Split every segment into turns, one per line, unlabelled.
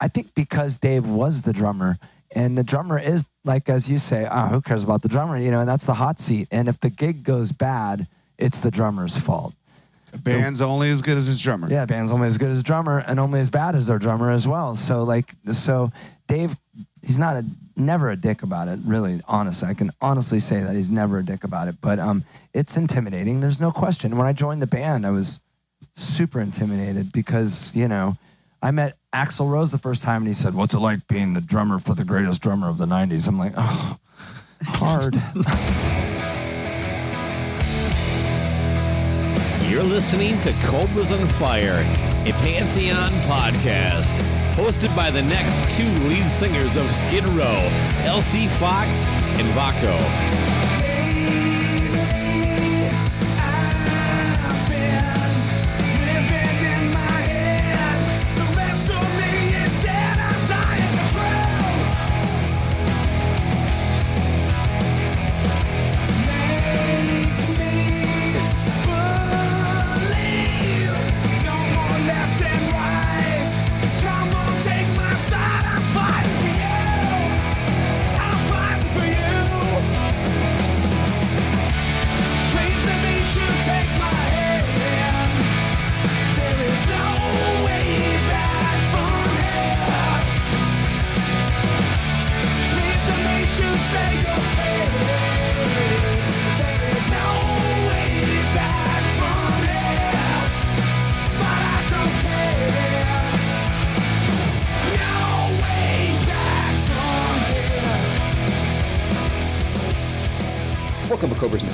I think because Dave was the drummer, and the drummer is like as you say, ah, who cares about the drummer? You know, and that's the hot seat. And if the gig goes bad, it's the drummer's fault.
The band's only as good as his drummer.
Yeah, the band's only as good as drummer and only as bad as their drummer as well. So like, so Dave, he's not a never a dick about it. Really, honestly, I can honestly say that he's never a dick about it. But um, it's intimidating. There's no question. When I joined the band, I was super intimidated because you know I met Axl Rose the first time and he said, What's it like being the drummer for the greatest drummer of the 90s? I'm like, Oh, hard.
You're listening to Cobras on Fire, a Pantheon podcast, hosted by the next two lead singers of Skid Row, LC Fox and Vaco.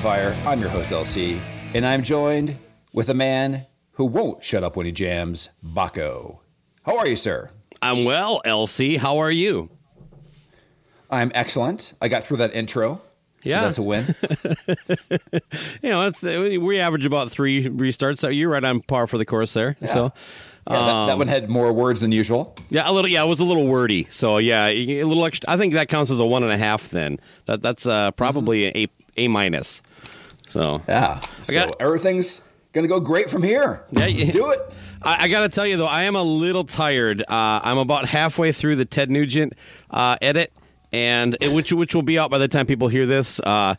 Fire. I'm your host, LC, and I'm joined with a man who won't shut up when he jams, Baco. How are you, sir?
I'm well, LC. How are you?
I'm excellent. I got through that intro.
Yeah.
So that's a win.
You know, it's we average about three restarts. So you're right on par for the course there. So.
Yeah, that, that one had more words than usual.
Yeah, a little. Yeah, it was a little wordy. So yeah, a little extra. I think that counts as a one and a half. Then that that's uh, probably a a minus. So
Yeah. So
got-
everything's gonna go great from here.
Yeah,
Let's
yeah.
do it.
I, I got to tell you though, I am a little tired. Uh, I'm about halfway through the Ted Nugent uh, edit, and it, which which will be out by the time people hear this. Uh,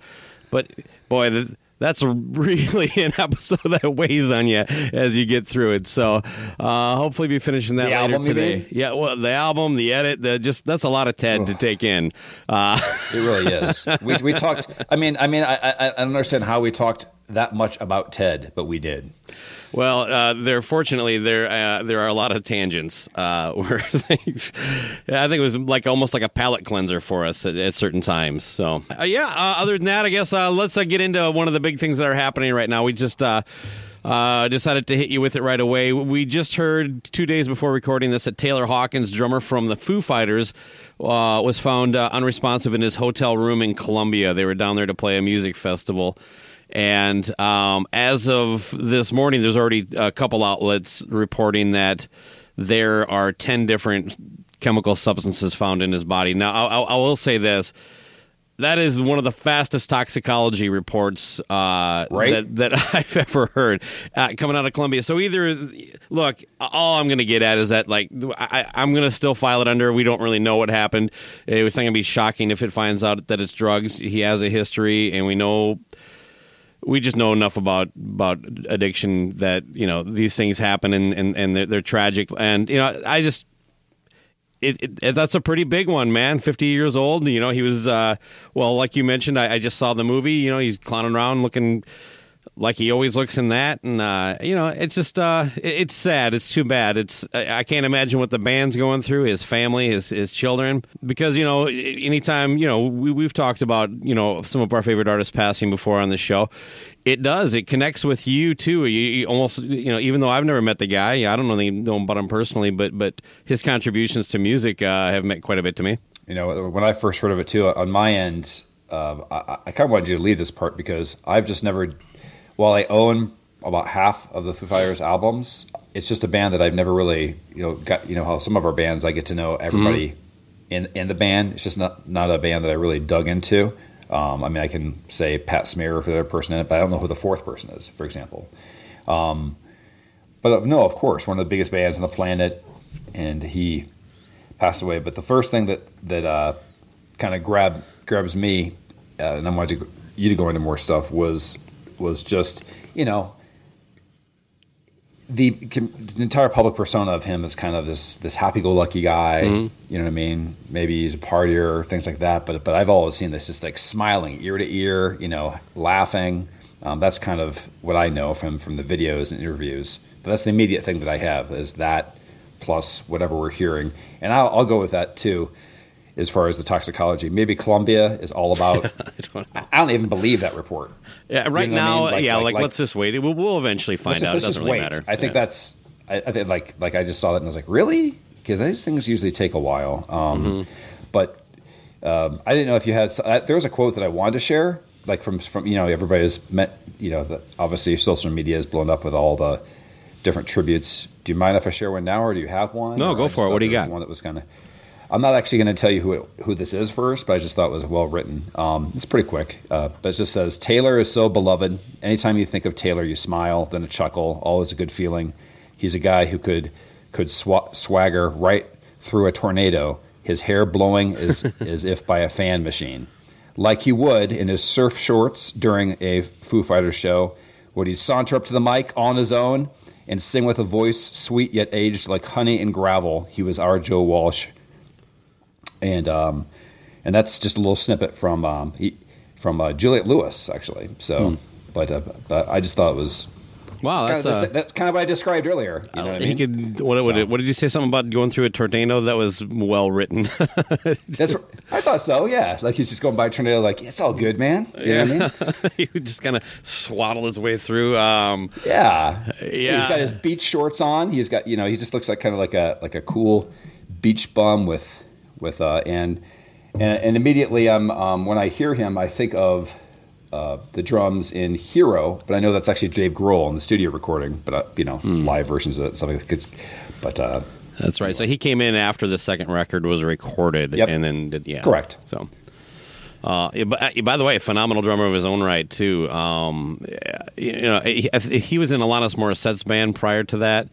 but boy, the, that's really an episode that weighs on you as you get through it. So uh, hopefully, be finishing that
The
later
album,
today. Yeah, well, the album, the edit, the just that's a lot of Ted to take in. Uh,
It really is. we, we talked. I mean, I mean, I, I, I don't understand how we talked that much about Ted, but we did.
Well, uh, there fortunately there uh, there are a lot of tangents uh, where things. I think it was like almost like a palate cleanser for us at, at certain times. So uh, yeah. Uh, other than that, I guess uh, let's get into one of the big things that are happening right now. We just. Uh, decided to hit you with it right away. We just heard two days before recording this that Taylor Hawkins, drummer from the Foo Fighters, uh, was found uh, unresponsive in his hotel room in Colombia. They were down there to play a music festival. And um, as of this morning, there's already a couple outlets reporting that there are 10 different chemical substances found in his body. Now, I, I, will say this. That is one of the fastest toxicology reports uh,
Right.
that, that I've ever heard uh, coming out of Colombia. So either, look, all I'm going to get at is that like I, I'm going to still file it under. We don't really know what happened. It was not going to be shocking if it finds out that it's drugs. He has a history, and we know we just know enough about about addiction that you know these things happen and and, and they're, they're tragic and you know i just it, it, that's a pretty big one, man. Fifty years old. You know, he was uh, well, like you mentioned. I, I just saw the movie. You know, he's clowning around, looking like he always looks in that, and uh, you know, it's just uh, it's sad. It's too bad. It's I can't imagine what the band's going through, his family, his his children, because you know, anytime you know we, we've talked about you know some of our favorite artists passing before on the show. It does. It connects with you too. You, you almost, you know, even though I've never met the guy, I don't know, know about him personally, but but his contributions to music uh, have meant quite a bit to me.
You know, when I first heard of it too, on my end, uh, I, I kind of wanted you to lead this part because I've just never, while I own about half of the Foo Fighters albums, it's just a band that I've never really, you know, got. You know how some of our bands I get to know everybody in in the band. It's just not not a band that I really dug into. Um, I mean, I can say Pat Smear for the other person in it, but I don't know who the fourth person is, for example. Um, but uh, no, of course, one of the biggest bands on the planet, and he passed away. But the first thing that that uh, kind of grab grabs me, uh, and I wanted to, you to go into more stuff was was just you know the, the entire public persona of him is kind of this this happy go lucky guy. You know what I mean? Maybe he's a partier, things like that. But but I've always seen this just like smiling ear to ear, you know, laughing. Um, that's kind of what I know from from the videos and interviews. But that's the immediate thing that I have is that plus whatever we're hearing, and I'll, I'll go with that too. As far as the toxicology, maybe Colombia is all about. I don't even believe that report.
Yeah, right
You know what I
now,
mean? Like-
yeah,
like-
like,
like-
let's just wait. We'll, we'll eventually find
just,
out. it doesn't really
wait.
matter.
I think
Yeah.
that's I, I think like like I just saw that and I was like, really? Because these things usually take a while. Um,
Mm-hmm.
But um, I didn't know if you had. Uh, there was a quote that I wanted to share, like from from you know everybody's met. You know, the, obviously social media is blown up with all the different tributes. Do you mind if I share one now, or do you have one?
No,
Or
go
I
for it. What do you got?
One that was kind of. I'm not actually going to tell you who it, who this is first, but I just thought it was well written. Um, it's pretty quick, uh, but it just says Taylor is so beloved. Anytime you think of Taylor, you smile, then a chuckle. Always a good feeling. He's a guy who could could swa- swagger right through a tornado. His hair blowing as as if by a fan machine, like he would in his surf shorts during a Foo Fighters show. Would he saunter up to the mic on his own and sing with a voice sweet yet aged like honey and gravel? He was our Joe Walsh and um, and that's just a little snippet from um, he, from uh, Juliette Lewis, actually. So, but uh, but I just thought it was
wow,
kind
that's,
of the,
uh,
that's kind of what I described earlier. You know what I mean?
could. What, what,
So-
what did you say? Something about going through a tornado? That was well written.
That's I thought so. Yeah, like he's just going by a tornado. Like it's all good, man. You know what I mean?
he would just kind of swaddle his way through. Um,
Yeah.
Yeah.
He's got his beach shorts on. He's got you know he just looks like kind of like a like a cool beach bum with with uh and and, and immediately I'm um, when I hear him I think of uh, the drums in Hero, but I know that's actually Dave Grohl in the studio recording, but uh, you know live versions of it something that could, but uh,
that's right. So he came in after the second record was recorded,
Yep.
and then did, yeah,
Correct.
So. Uh, uh, by the way, a phenomenal drummer of his own right too. Um, you know, he, he was in Alanis Morissette's band prior to that.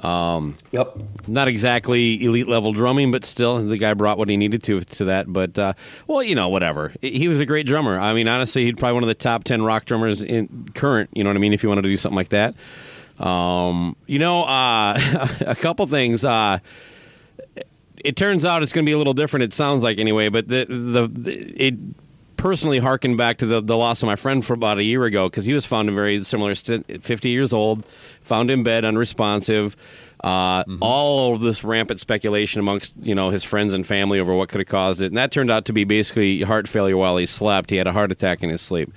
Yep.
not exactly elite level drumming, but still, the guy brought what he needed to to that. But uh, well, you know, whatever. He was a great drummer. I mean, honestly, he'd probably one of the top ten rock drummers in current. You know what I mean? If you wanted to do something like that, um, you know, uh, a couple things. Uh, it turns out it's going to be a little different. It sounds like anyway, but the the, the it personally harken back to the, the loss of my friend for about a year ago because he was found in very similar st- 50 years old, found in bed, unresponsive. Uh, All of this rampant speculation amongst you know his friends and family over what could have caused it, and that turned out to be basically heart failure while he slept. He had a heart attack in his sleep.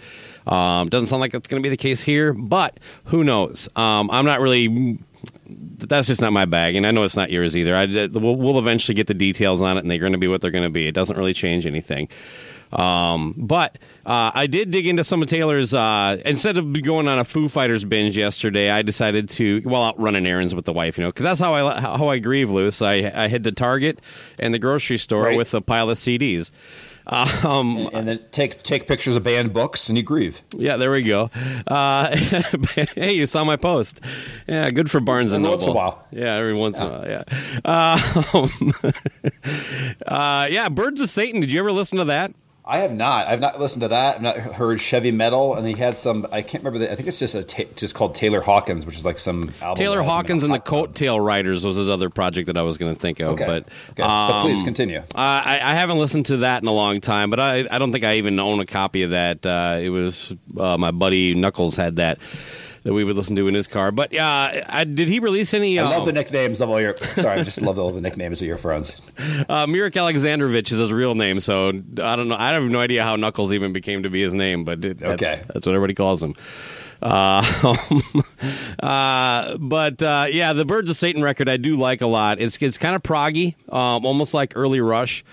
Um, doesn't sound like that's going to be the case here, but who knows? Um, I'm not really that's just not my bag, and I know it's not yours either. I, we'll, we'll eventually get the details on it, and they're going to be what they're going to be. It doesn't really change anything. Um, but uh, I did dig into some of Taylor's. Uh, instead of going on a Foo Fighters binge yesterday, I decided to well out running errands with the wife. You know, because that's how I how I grieve, Lewis. I I head to Target and the grocery store
Right.
with a pile of CDs. Um,
And, and then take take pictures of banned books and you grieve.
yeah, there we go. Uh, hey, you saw my post. Yeah, good for Barnes and
Every
Noble.
once in a while.
Yeah, every once in a while. Yeah. Um, uh, yeah, Birds of Satan. Did you ever listen to that?
I have not. I've not listened to that. I've not heard Chevy Metal, and he had some. I can't remember. The, I think it's just a ta- just called Taylor Hawkins, which is like some album.
Taylor
that has him in
Hawkins and the. Coattail Riders was his other project that I was going to think of.
Okay.
But,
Okay. But please
um,
continue.
Uh, I, I haven't listened to that in a long time, but I, I don't think I even own a copy of that. Uh, it was uh, my buddy Knuckles had that that we would listen to in his car. But yeah, did he release any?
I
uh,
love the nicknames of all your. Sorry, I just love all the nicknames of your friends.
Uh, Mirek Alexandrovich is his real name, so I don't know. I have no idea how Knuckles even became to be his name, but it, that's,
Okay.
that's what everybody calls him. Uh, uh, but uh, yeah, the Birds of Satan record I do like a lot. It's it's kind of proggy, um, almost like early Rush.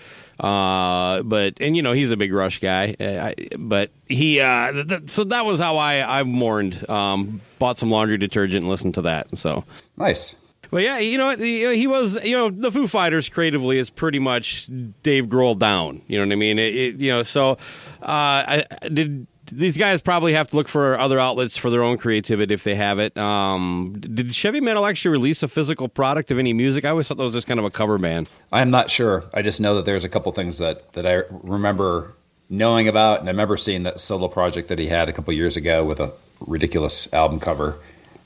Uh, but and you know he's a big Rush guy, uh, I, but he uh, th- th- so that was how I I mourned. Um, bought some laundry detergent and listened to that. So
Nice.
but yeah, you know, what, he was, you know, the Foo Fighters creatively is pretty much Dave Grohl down. You know what I mean? It, it, you know, so uh, I did. These guys probably have to look for other outlets for their own creativity if they have it. Um, did Chevy Metal actually release a physical product of any music? I always thought that was just kind of a cover band.
I am not sure. I just know that there's a couple things that that I remember knowing about, and I remember seeing that solo project that he had a couple years ago with a ridiculous album cover.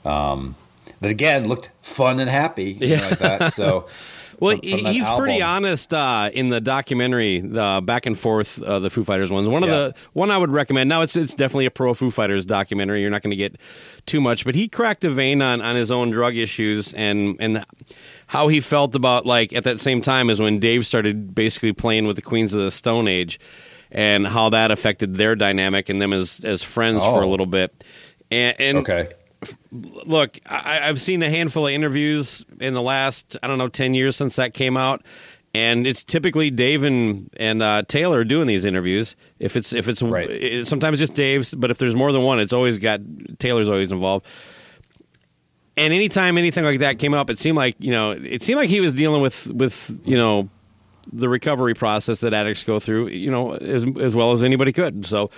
Um, that again looked fun and happy, know, like that. So,
Well,
from- from
he's pretty honest uh, in the documentary, the back and forth, uh, the Foo Fighters ones. One of
Yeah.
the one I would recommend. Now it's it's definitely a pro Foo Fighters documentary. You're not going to get too much, but he cracked a vein on on his own drug issues and and how he felt about like at that same time as when Dave started basically playing with the Queens of the Stone Age, and how that affected their dynamic and them as as friends for a
Oh.
little bit. And, and
Okay.
Look, I, I've seen a handful of interviews in the last, I don't know, 10 years since that came out. And it's typically Dave and, and uh, Taylor doing these interviews. If it's if it's
Right.
it- sometimes just Dave's, but if there's more than one, it's always got Taylor's always involved. And anytime anything like that came up, it seemed like you know it seemed like he was dealing with with you know the recovery process that addicts go through, you know, as as well as anybody could. So,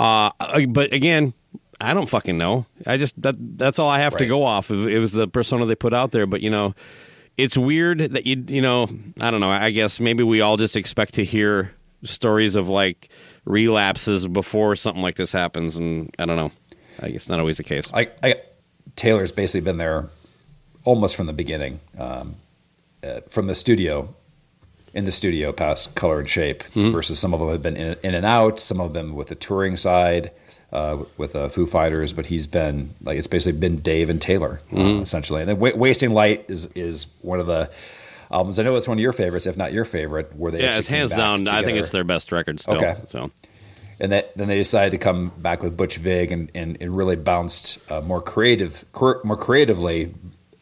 uh, but again, I don't fucking know. I just that that's all I have to go off of. It was the persona they put out there, but you know, it's weird that you you know I don't know. I guess maybe we all just expect to hear stories of like relapses before something like this happens, and I don't know. I guess not always the case.
I, I Taylor's basically been there almost from the beginning, um, uh, from the studio, in the studio past color and shape. Versus some of them have been in, in and out. Some of them with the touring side, uh, with uh, Foo Fighters. But he's been like it's basically been Dave and Taylor uh, essentially. And then Wa- Wasting Light is is one of the albums. I know it's one of your favorites, if not your favorite. Where they
yeah, it's hands down. I think it's their best record still.
Okay.
So
and that, then they decided to come back with Butch Vig and, and, and really bounced uh, more creative, cor- more creatively,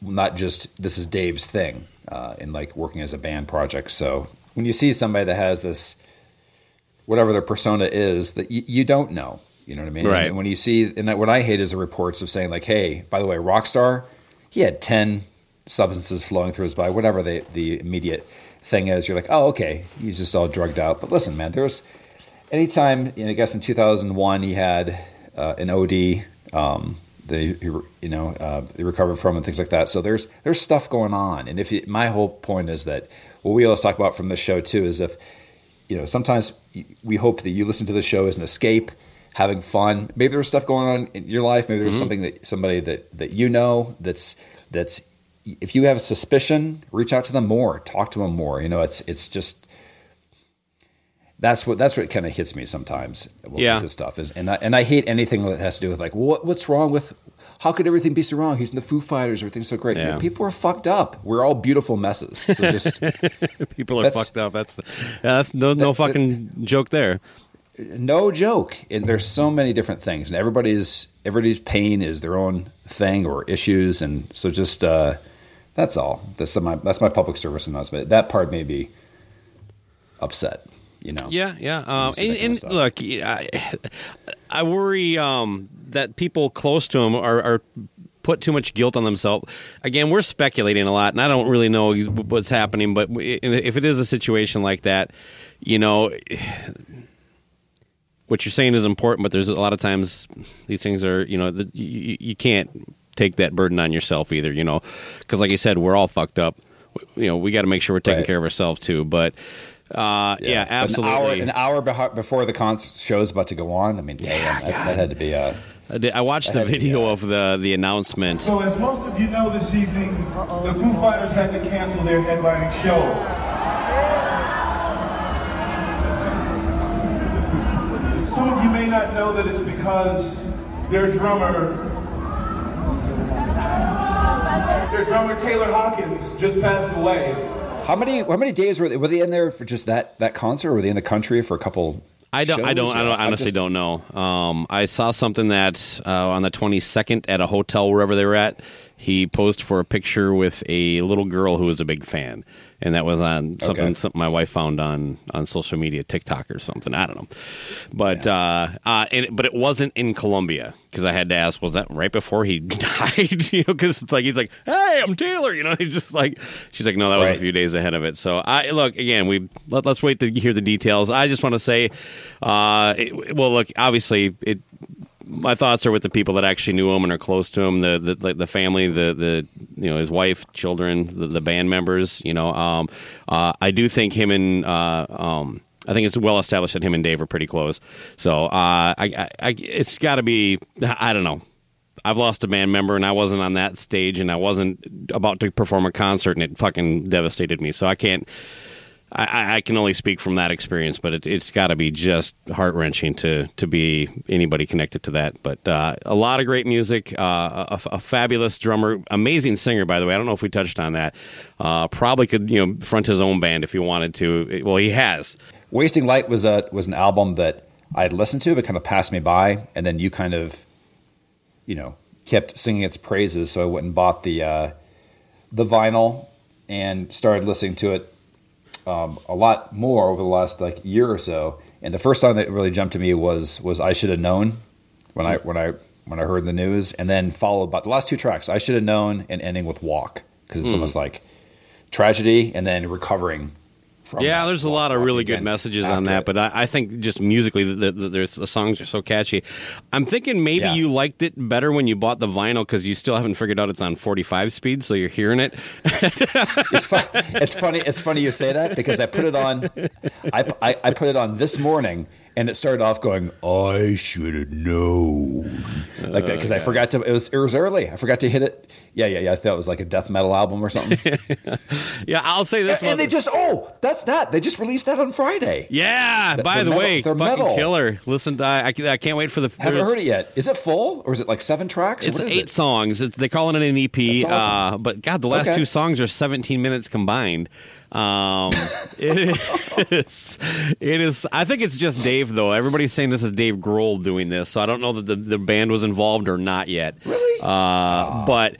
not just this is Dave's thing, uh, in like working as a band project. So when you see somebody that has this, whatever their persona is, that you, you don't know, you know what I mean?
Right.
And when you see, and what I hate is the reports of saying like, hey, by the way, Rockstar, he had ten substances flowing through his body, whatever the the immediate thing is. You're like, oh, okay, he's just all drugged out. But listen, man, there's anytime, you know, I guess in 2001 he had uh, an OD um, he, you know uh, he recovered from and things like that. So there's there's stuff going on, and if you, my whole point is that what we always talk about from this show too is if you know sometimes we hope that you listen to the show as an escape, having fun. Maybe there's stuff going on in your life. Maybe there's mm-hmm. something that somebody that that you know that's that's if you have a suspicion, reach out to them more, talk to them more. You know, it's it's just that's what that's what kind of hits me sometimes. With
Yeah.
this stuff is, and I, and I hate anything that has to do with like what what's wrong with how could everything be so wrong? He's in the Foo Fighters, everything's so great.
Yeah.
People are fucked up. We're all beautiful messes. So just
people are fucked up. That's that's no no fucking joke there.
No joke. And there's so many different things, and everybody's everybody's pain is their own thing or issues, and so just uh, that's all. That's my that's my public service announcement. That part may be upset. You know.
Yeah, yeah. Um, and and look, I, I worry um, that people close to him are, are put too much guilt on themselves. Again, we're speculating a lot, and I don't really know what's happening. But if it is a situation like that, you know, what you're saying is important. But there's a lot of times these things are, you know, the, you, you can't take that burden on yourself either. You know, because like you said, we're all fucked up. You know, we got to make sure we're taking
Right.
care of ourselves too. But Uh, yeah, absolutely.
An hour, an hour beho- before the concert show's about to go on. I mean, damn, that, that had to be uh, a.
I did- I watched the
That be,
video
uh,
of the the announcement.
So, as most of you know this evening, the Foo Fighters had to cancel their headlining show. Some of you may not know that it's because their drummer, their drummer Taylor Hawkins, just passed away.
How many how many days were they, were they in there for just that that concert? Or were they in the country for a couple?
I don't. I don't. I don't.
I
Honestly,
just-
don't know. Um, I saw something that uh, on the 22nd at a hotel wherever they were at, he posed for a picture with a little girl who was a big fan, and that was on something,
Okay.
something my wife found on on social media, TikTok or something. I don't know, but uh, uh, and, but it wasn't in Colombia because I had to ask, was that right before he died? you know, because it's like he's like, hey, I'm Taylor. You know, he's just like, she's like, no, that was
Right.
a few days ahead of it. So I look again. We let, us wait to hear the details. I just want to say, uh, it, well, look, obviously it. My thoughts are with the people that actually knew him and are close to him, the the, the family, the the you know his wife, children, the, the band members. You know, um, uh, I do think him and uh, um, I think it's well established that him and Dave are pretty close. So uh, I, I, it's got to be. I don't know. I've lost a band member and I wasn't on that stage and I wasn't about to perform a concert and it fucking devastated me. So I can't. I- I, can only speak from that experience, but it, it's got to be just heart wrenching to to be anybody connected to that. But uh, a lot of great music, uh, a, a fabulous drummer, amazing singer. By the way, I don't know if we touched on that. Uh, probably could you know front his own band if he wanted to. Well, he has.
Wasting Light was a was an album that I had listened to, but kind of passed me by, and then you kind of, you know, kept singing its praises. So I went and bought the uh, the vinyl and started listening to it um, a lot more over the last like year or so. And the first song that really jumped to me was was I should have known when I when I when I heard the news, and then followed by the last two tracks, I should have known, and ending with Walk because it's almost like tragedy and then recovering. From
Yeah, there's a lot of really good messages on that,
it.
but I, I think just musically, the, the, there's the songs are so catchy. I'm thinking maybe
Yeah.
you liked it better when you bought the vinyl because you still haven't figured out it's on 45 speed, so you're hearing it.
it's, fun, it's funny. It's funny you say that because I put it on. I, I, I put it on this morning, and it started off going, "I should have known," like that because I forgot to. It was it was early. I forgot to hit it. Yeah, yeah, yeah. I thought it was like a death metal album or something.
Yeah, I'll say this.
and
one.
they just oh, that's that. They just released that on Friday.
yeah.
The-
by
they're
the
metal-
way,
they're
fucking
metal.
killer. Listen, to, I, I can't wait for the.
Haven't heard it yet. Is it full or is it like seven tracks?
It's eight
it?
songs. It's, they calling it an EP.
That's awesome.
Uh, but God, the last
Okay.
two songs are 17 minutes combined. Um, it is. It is. I think it's just Dave though. Everybody's saying this is Dave Grohl doing this, so I don't know that the, the band was involved or not yet.
Really?
Uh, But.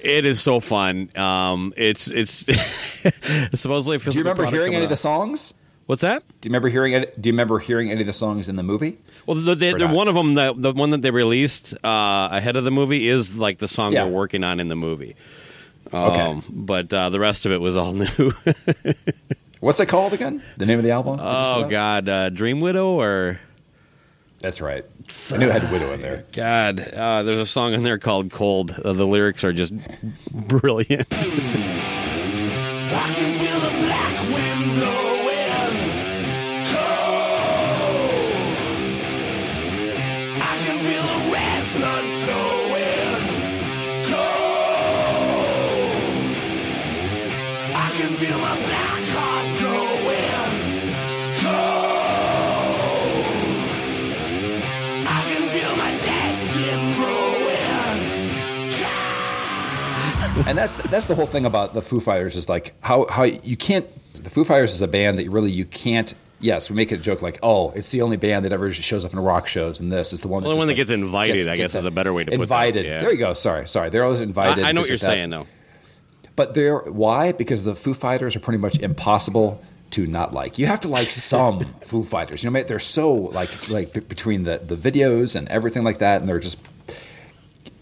It is so fun. Um, it's it's supposedly.
Do you remember hearing any of the songs?
What's that?
Do you remember hearing? Any, do you remember hearing any of the songs in the movie?
Well, the, the, the one of them, the, the one that they released uh, ahead of the movie, is like the song
Yeah.
they're working on in the movie.
Okay.
Um, but uh, the rest of it was all new.
What's it called again? The name of the album? that just put
oh? God, uh, Dream Widow or
That's right. I knew it had Widow in there.
God, uh, there's a song in there called Cold. Uh, the lyrics are just brilliant.
and that's that's the whole thing about the Foo Fighters is like how how you can't the Foo Fighters is a band that really you can't yes we make it a joke like oh it's the only band that ever shows up in rock shows and this is the one that
the one that gets invited, I guess, is a better way to put that,
invited.
Yeah.
there you go. Sorry sorry. They're always invited
I, I know what you're
like that.
saying, though.
but they're why? Because the Foo Fighters are pretty much impossible to not like. You have to like some Foo Fighters you know they're so like like b- between the the videos and everything like that and they're just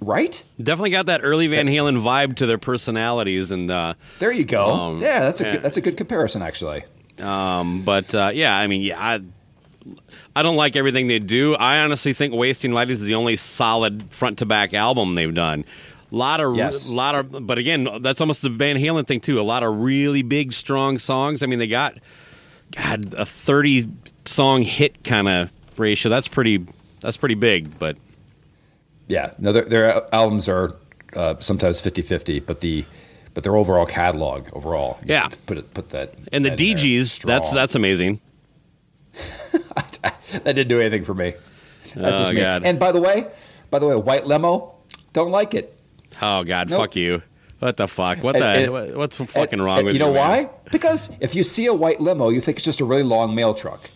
right
Definitely got that early Van Halen vibe to their personalities, and uh,
there you go
Um,
yeah that's a
yeah.
good, that's a good comparison actually
Um, but uh, yeah, I mean, yeah, I, I don't like everything they do. I honestly think "Wasting Light" is the only solid front to back album they've done. A lot of,
Yes.
lot of, but again, that's almost the Van Halen thing too. A lot of really big, strong songs. I mean, they got God, a thirty song hit kind of ratio. That's pretty. That's pretty big. But
Yeah, no, their, their albums are uh, sometimes 50-50, but the but their overall catalog overall,
Yeah.
put it put that
and the
that.
DGs, that's that's amazing.
that didn't do anything for me. That's
Oh,
just me.
God.
And by the way, by the way, White Limo, don't like it.
Oh God,
Nope.
fuck you. What the fuck? What
And-
the?
and-
what's fucking
And-
wrong with
you You
know
why? Because if you see a white limo, you think it's just a really long mail truck.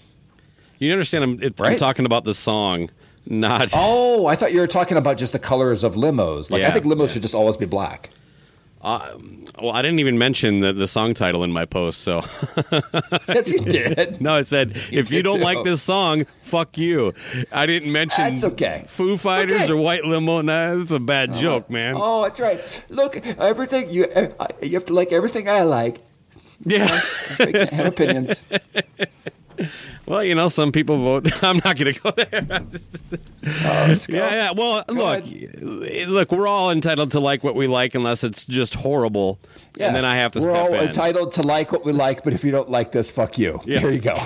You understand? I'm, it, I'm talking about the song, not.
Oh, I thought you were talking about just the colors of limos. Like I think limos should just always be black.
Well, I didn't even mention the, the song title in my post. So
Yes, you did.
no, it said if you don't like this song, fuck you. I didn't mention
That's okay.
Foo Fighters
okay.
or White Limo. Nah, that's a bad joke, man.
Oh, that's right. Look, everything you uh, you have to like everything I like.
Yeah.
I can't have opinions.
Well, you know, some people vote. I'm not going to go there.
Oh, let's go.
Yeah, yeah. Well, look, eh, look, we're all entitled to like what we like, unless it's just horrible,
Yeah.
and then I have to
We're
step
all
in.
entitled to like what we like, but if you don't like this, fuck you.
Yeah.
Here you go.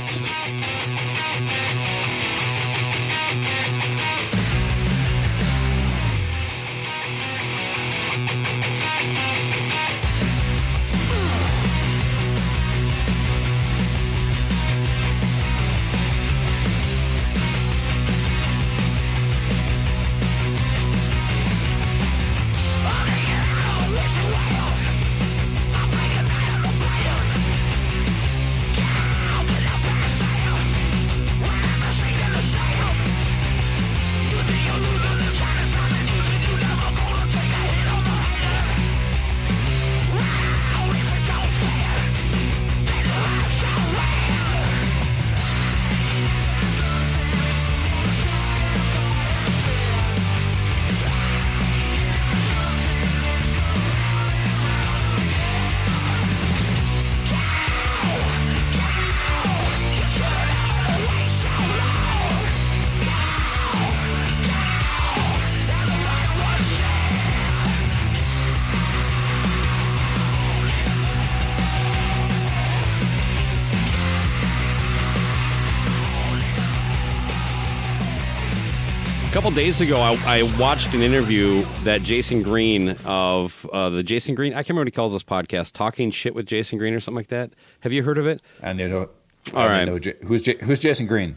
Couple days ago, I, I watched an interview that Jason Green of uh, the Jason Green. I can't remember what he calls this podcast, "Talking Shit with Jason Green" or something like that. Have you heard of it?
I to.
All
I
right.
Know, who's J- who's Jason Green?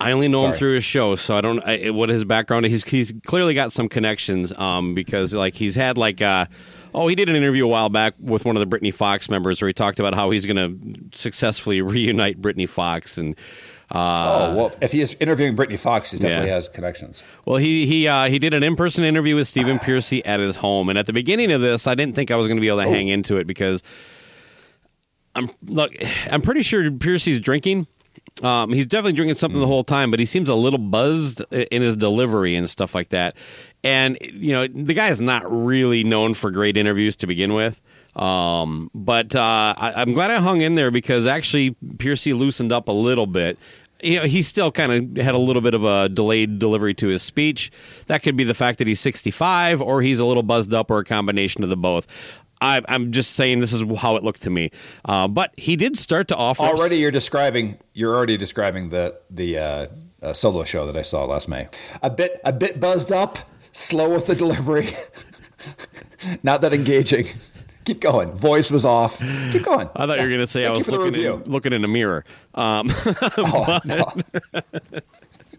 I only know him through his show, so I don't. I, what his background? He's he's clearly got some connections. Um, because like he's had like uh, oh, he did an interview a while back with one of the Britny Fox members where he talked about how he's going to successfully reunite Britny Fox and.
Oh well, if he is interviewing Britny Fox, he definitely
Yeah.
has connections.
Well, he he uh, he did an in person interview with Stephen Pearcy at his home, and at the beginning of this, I didn't think I was going to be able to hang into it because I'm look, I'm pretty sure Pearcy's drinking. Um, he's definitely drinking something the whole time, but he seems a little buzzed in his delivery and stuff like that. And you know, the guy is not really known for great interviews to begin with. Um, but uh, I, I'm glad I hung in there because actually Pearcy loosened up a little bit. You know, he still kind of had a little bit of a delayed delivery to his speech. That could be the fact that he's 65 or he's a little buzzed up or a combination of the both. I, I'm just saying this is how it looked to me. Uh, but he did start to offer
Already, you're describing. You're already describing the the uh, uh, solo show that I saw last May. A bit a bit buzzed up, slow with the delivery, not that engaging. Keep going. Voice was off. Keep going.
I thought you were going to say I was
you for the
looking in, looking in a mirror. Um,
Oh, no.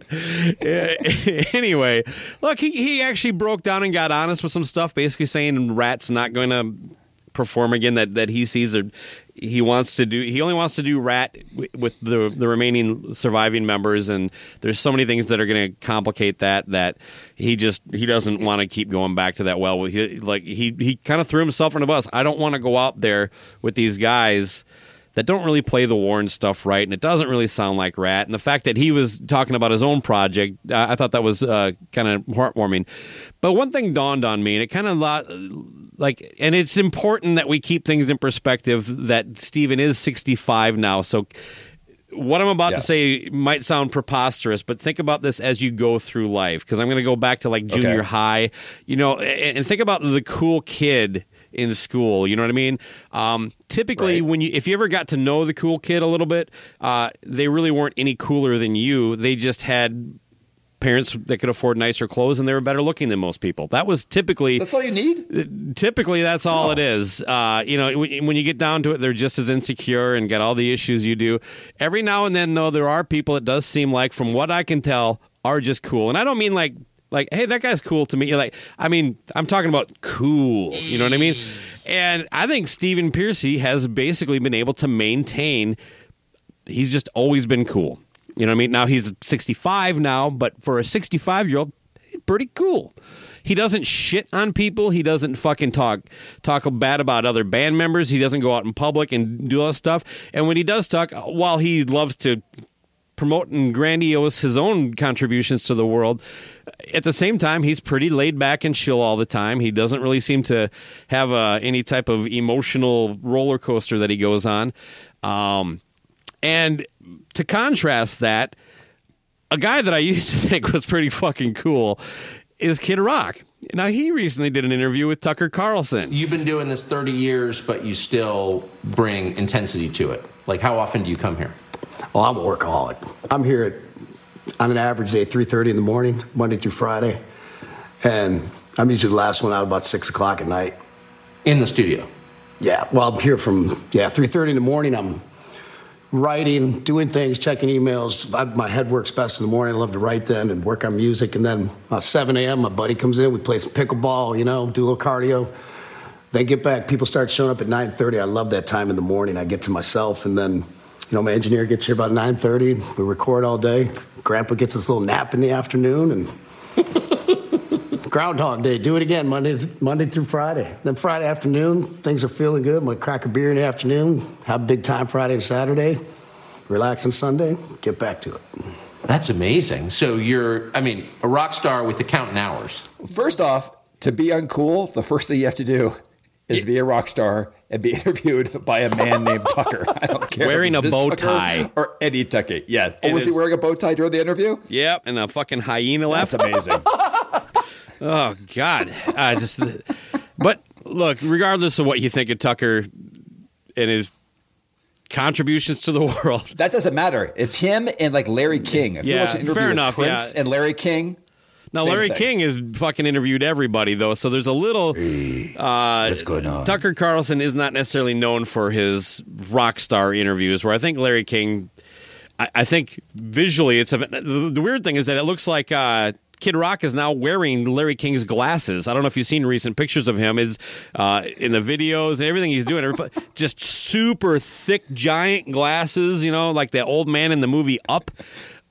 anyway, look, he, he actually broke down and got honest with some stuff, basically saying Ratt's not going to perform again. That that he sees or he wants to do. He only wants to do Ratt with the the remaining surviving members, and there's so many things that are going to complicate that that he just he doesn't want to keep going back to that well. He, like he he kind of threw himself on the bus. I don't want to go out there with these guys that don't really play the Warren stuff right, and it doesn't really sound like Ratt. And the fact that he was talking about his own project, uh, I thought that was uh, kind of heartwarming. But one thing dawned on me, and it kind of like, and it's important that we keep things in perspective. That Steven is sixty five now, so. What I'm about to say might sound preposterous, but think about this as you go through life. Because I'm going to go back to like junior
Okay.
high, you know, and, and think about the cool kid in school. You know what I mean? Um, typically, when you if you ever got to know the cool kid a little bit, uh, they really weren't any cooler than you. They just had parents that could afford nicer clothes and they were better looking than most people. That was typically
That's all you need.
typically that's all it is. Uh, you know, when, when you get down to it, they're just as insecure and got all the issues you do. Every now and then, though, there are people. It does seem like, from what I can tell, are just cool. And I don't mean like like, hey, that guy's cool to me. You're like, I mean, I'm talking about cool. You know what I mean? And I think Stephen Pearcy has basically been able to maintain. He's just always been cool. You know what I mean? Now he's 65 now, but for a 65 year old, pretty cool. He doesn't shit on people. He doesn't fucking talk talk bad about other band members. He doesn't go out in public and do all that stuff. And when he does talk, while he loves to promote and grandiose his own contributions to the world, at the same time, he's pretty laid back and chill all the time. He doesn't really seem to have uh, any type of emotional roller coaster that he goes on. Um, and to contrast that, a guy that I used to think was pretty fucking cool is Kid Rock. Now he recently did an interview with Tucker Carlson.
You've been doing this 30 years, but you still bring intensity to it. Like, how often do you come here?
Well, I'm a workaholic. I'm here at, on an average day, 3.30 in the morning, Monday through Friday. And I'm usually the last one out about 6 o'clock at night.
In the studio.
Yeah, well, I'm here from, yeah, 3.30 in the morning. I'm writing, doing things, checking emails. I, my head works best in the morning. I love to write then and work on music. And then about 7 a.m., my buddy comes in. We play some pickleball, you know, do a little cardio. Then get back. People start showing up at 9.30. I love that time in the morning. I get to myself and then, you know, my engineer gets here about 9.30. We record all day. Grandpa gets his little nap in the afternoon and Groundhog Day. Do it again Monday, Monday through Friday. Then Friday afternoon, things are feeling good. I'm gonna crack a beer in the afternoon. Have a big time Friday and Saturday. Relax on Sunday. Get back to it.
That's amazing. So you're, I mean, a rock star with the counting hours.
First off, to be uncool, the first thing you have to do is be a rock star and be interviewed by a man named Tucker. I don't care.
Wearing
it's
a bow
Tucker
tie.
or Eddie Tucker. Yeah. Oh,
It
was he wearing a bow tie during the interview?
Yep, and a fucking hyena left.
That's amazing.
Oh God, uh, just. But look, regardless of what you think of Tucker and his contributions to the world,
that doesn't matter. It's him and like Larry King. If you
Yeah,
watch an interview
fair
with
enough,
Prince
yeah.
and Larry King.
now Larry
thing.
King has fucking interviewed everybody though, so there's a little. uh,
What's going on?
Tucker Carlson is not necessarily known for his rock star interviews, where I think Larry King. I, I think visually, it's a, the, the weird thing is that it looks like uh, Kid Rock is now wearing Larry King's glasses. I don't know if you've seen recent pictures of him. Is uh, in the videos and everything he's doing, everybody- just super thick, giant glasses. You know, like the old man in the movie Up.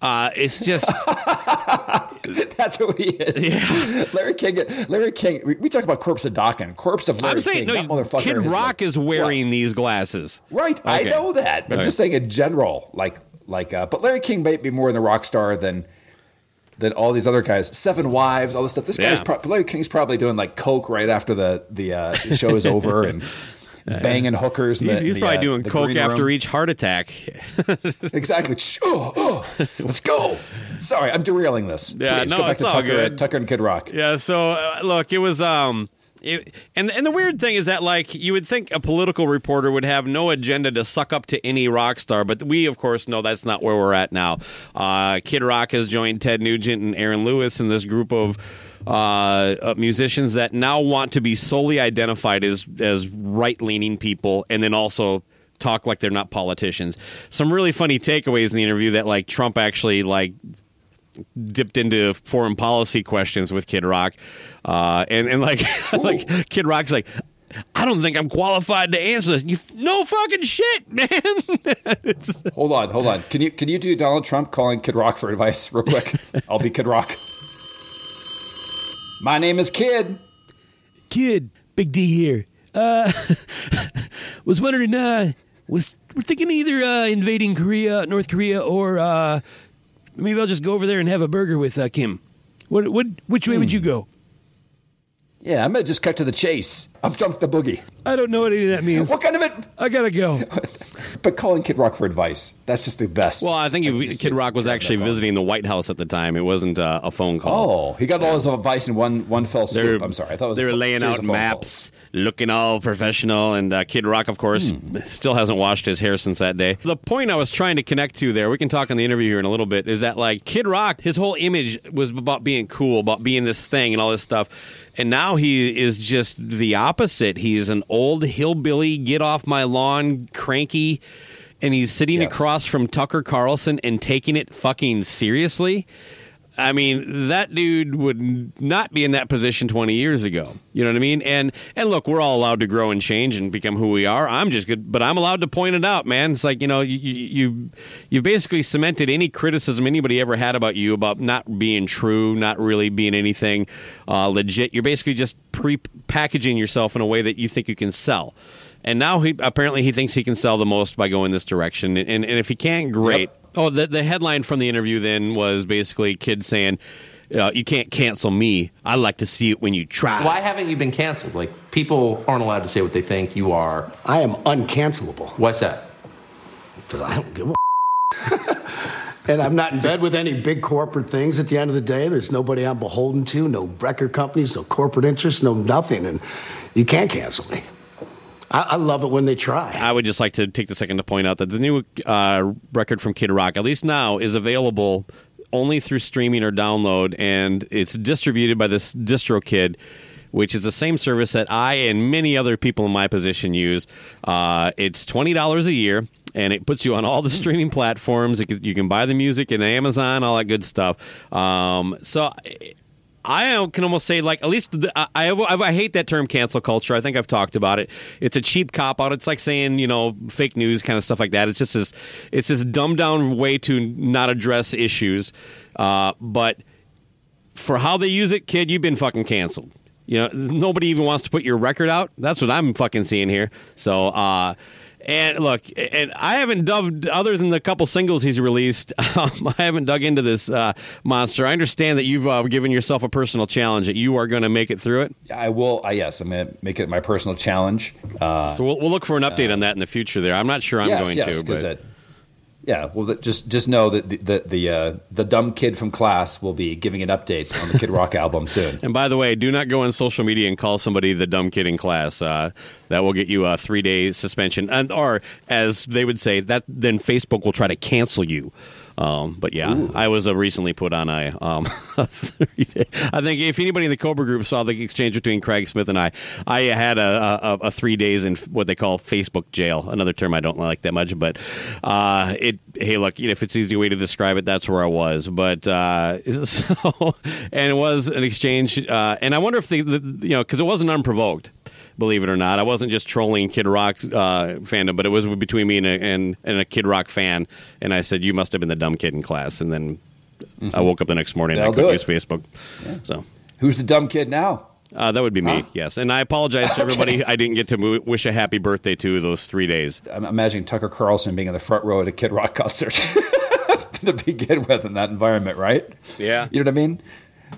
Uh, it's just
That's who he is. Yeah. Larry King. Larry King. We, we talk about Corpse of Dawkins. Corpse of Larry
I'm saying
King.
no. Kid
is
Rock
like-
is wearing these glasses.
Right, I know that. I'm just saying in general, like like. Uh, but Larry King might be more in the rock star than than all these other guys. Seven wives, all this stuff. This guy's
Yeah.
pro- Larry King's probably doing like coke right after the the, uh, the show is over and banging hookers.
He's,
the-
he's
the,
probably
uh,
doing coke after each heart attack.
Exactly. Oh, oh, let's go. Sorry, I'm derailing this.
Yeah,
Please
no,
go back
it's
to Tucker. Tucker and Kid Rock.
Yeah. So uh, look, it was um. It, and and the weird thing is that like you would think a political reporter would have no agenda to suck up to any rock star, but we of course know that's not where we're at now. Uh, Kid Rock has joined Ted Nugent and Aaron Lewis in this group of uh, musicians that now want to be solely identified as as right leaning people, and then also talk like they're not politicians. Some really funny takeaways in the interview that like Trump actually like dipped into foreign policy questions with Kid Rock, uh, and and like like Kid Rock's like. I don't think I'm qualified to answer this. You, no fucking shit, man.
Hold on, hold on. Can you can you do Donald Trump calling Kid Rock for advice real quick? I'll be Kid Rock. My name is Kid.
Kid, Big D here. Uh, was wondering, uh, was we're thinking either uh, invading Korea, North Korea, or uh, maybe I'll just go over there and have a burger with uh, Kim. What, what, which way would you go?
Yeah, I'm gonna just cut to the chase. Up jump the boogie.
I don't know what any of that means.
What kind of it?
I gotta go.
But calling Kid Rock for advice, that's just the best.
well, I think
I
he, Kid Rock was actually visiting the White House at the time. It wasn't uh, a phone call.
Oh, he got all his advice in one one fell swoop. I'm sorry, I thought it was
they were laying out maps, looking all professional. And uh, Kid Rock, of course, still hasn't washed his hair since that day. The point I was trying to connect to there, we can talk in the interview here in a little bit, is that like Kid Rock, his whole image was about being cool, about being this thing and all this stuff. And now he is just the opposite. He's an old hillbilly, get off my lawn, cranky, and he's sitting
Yes.
across from Tucker Carlson and taking it fucking seriously. I mean, that dude would not be in that position 20 years ago. You know what I mean? And and look, we're all allowed to grow and change and become who we are. I'm just good, but I'm allowed to point it out, man. It's like you know, you you you basically cemented any criticism anybody ever had about you about not being true, not really being anything uh, legit. You're basically just pre-packaging yourself in a way that you think you can sell. And now he apparently he thinks he can sell the most by going this direction. And and, and if he can't, great. Oh, the the headline from the interview then was basically kids saying, uh, "You can't cancel me. I like to see it when you try."
Why haven't you been canceled? Like people aren't allowed to say what they think. You are.
I am uncancelable
Why's that?
because I don't give a. and I'm not in bed with any big corporate things. At the end of the day, there's nobody I'm beholden to. No record companies, no corporate interests, no nothing, and you can't cancel me. I, I love it when they try.
I would just like to take the second to point out that the new uh, record from Kid Rock, at least now, is available only through streaming or download, and it's distributed by this DistroKid, which is the same service that I and many other people in my position use. Uh, it's twenty dollars a year. And it puts you on all the streaming platforms. It can- You can buy the music in Amazon, all that good stuff. Um, so I can almost say like at least the, I, I I hate that term cancel culture. I think I've talked about it. It's a cheap cop out. It's like saying you know fake news kind of stuff like that. It's just this it's this dumbed down way to not address issues. Uh, but for how they use it, kid, you've been fucking canceled. You know nobody even wants to put your record out. That's what I'm fucking seeing here. So. uh and look, and I haven't dug other than the couple singles he's released. Um, I haven't dug into this uh, monster. I understand that you've uh, given yourself a personal challenge that you are going to make it through it.
I will. Uh, yes, I'm going to make it my personal challenge. Uh,
So we'll, we'll look for an update on that in the future. There, I'm not sure I'm
yes,
going
yes,
to,
'cause
but
it- yeah. Well, just just know that the the the, uh, the dumb kid from class will be giving an update on the Kid Rock album soon.
And by the way, do not go on social media and call somebody the dumb kid in class. Uh, that will get you a three day suspension, and or as they would say, that then Facebook will try to cancel you. Um, but yeah, I was uh, recently put on a. Um, I think if anybody in the Cobra group saw the exchange between Craig Smith and I, I had a, a, a three days in what they call Facebook jail. Another term I don't like that much, but uh, it. Hey, look, you know, if it's an easy way to describe it, that's where I was. But uh, so, and it was an exchange, uh, and I wonder if the, the you know because it wasn't unprovoked believe it or not. I wasn't just trolling Kid Rock uh, fandom, but it was between me and a, and, and a Kid Rock fan. And I said, "You must have been the dumb kid in class." And then I woke up the next morning and I
Mm-hmm. That'll
couldn't use Facebook. So
Who's the dumb kid now?
uh, that would be me, yes. And I apologize to everybody I didn't get to mo- wish a happy birthday to those three days.
I'm imagining Tucker Carlson being in the front row at a Kid Rock concert to begin with in that environment, right?
Yeah.
You know what I mean?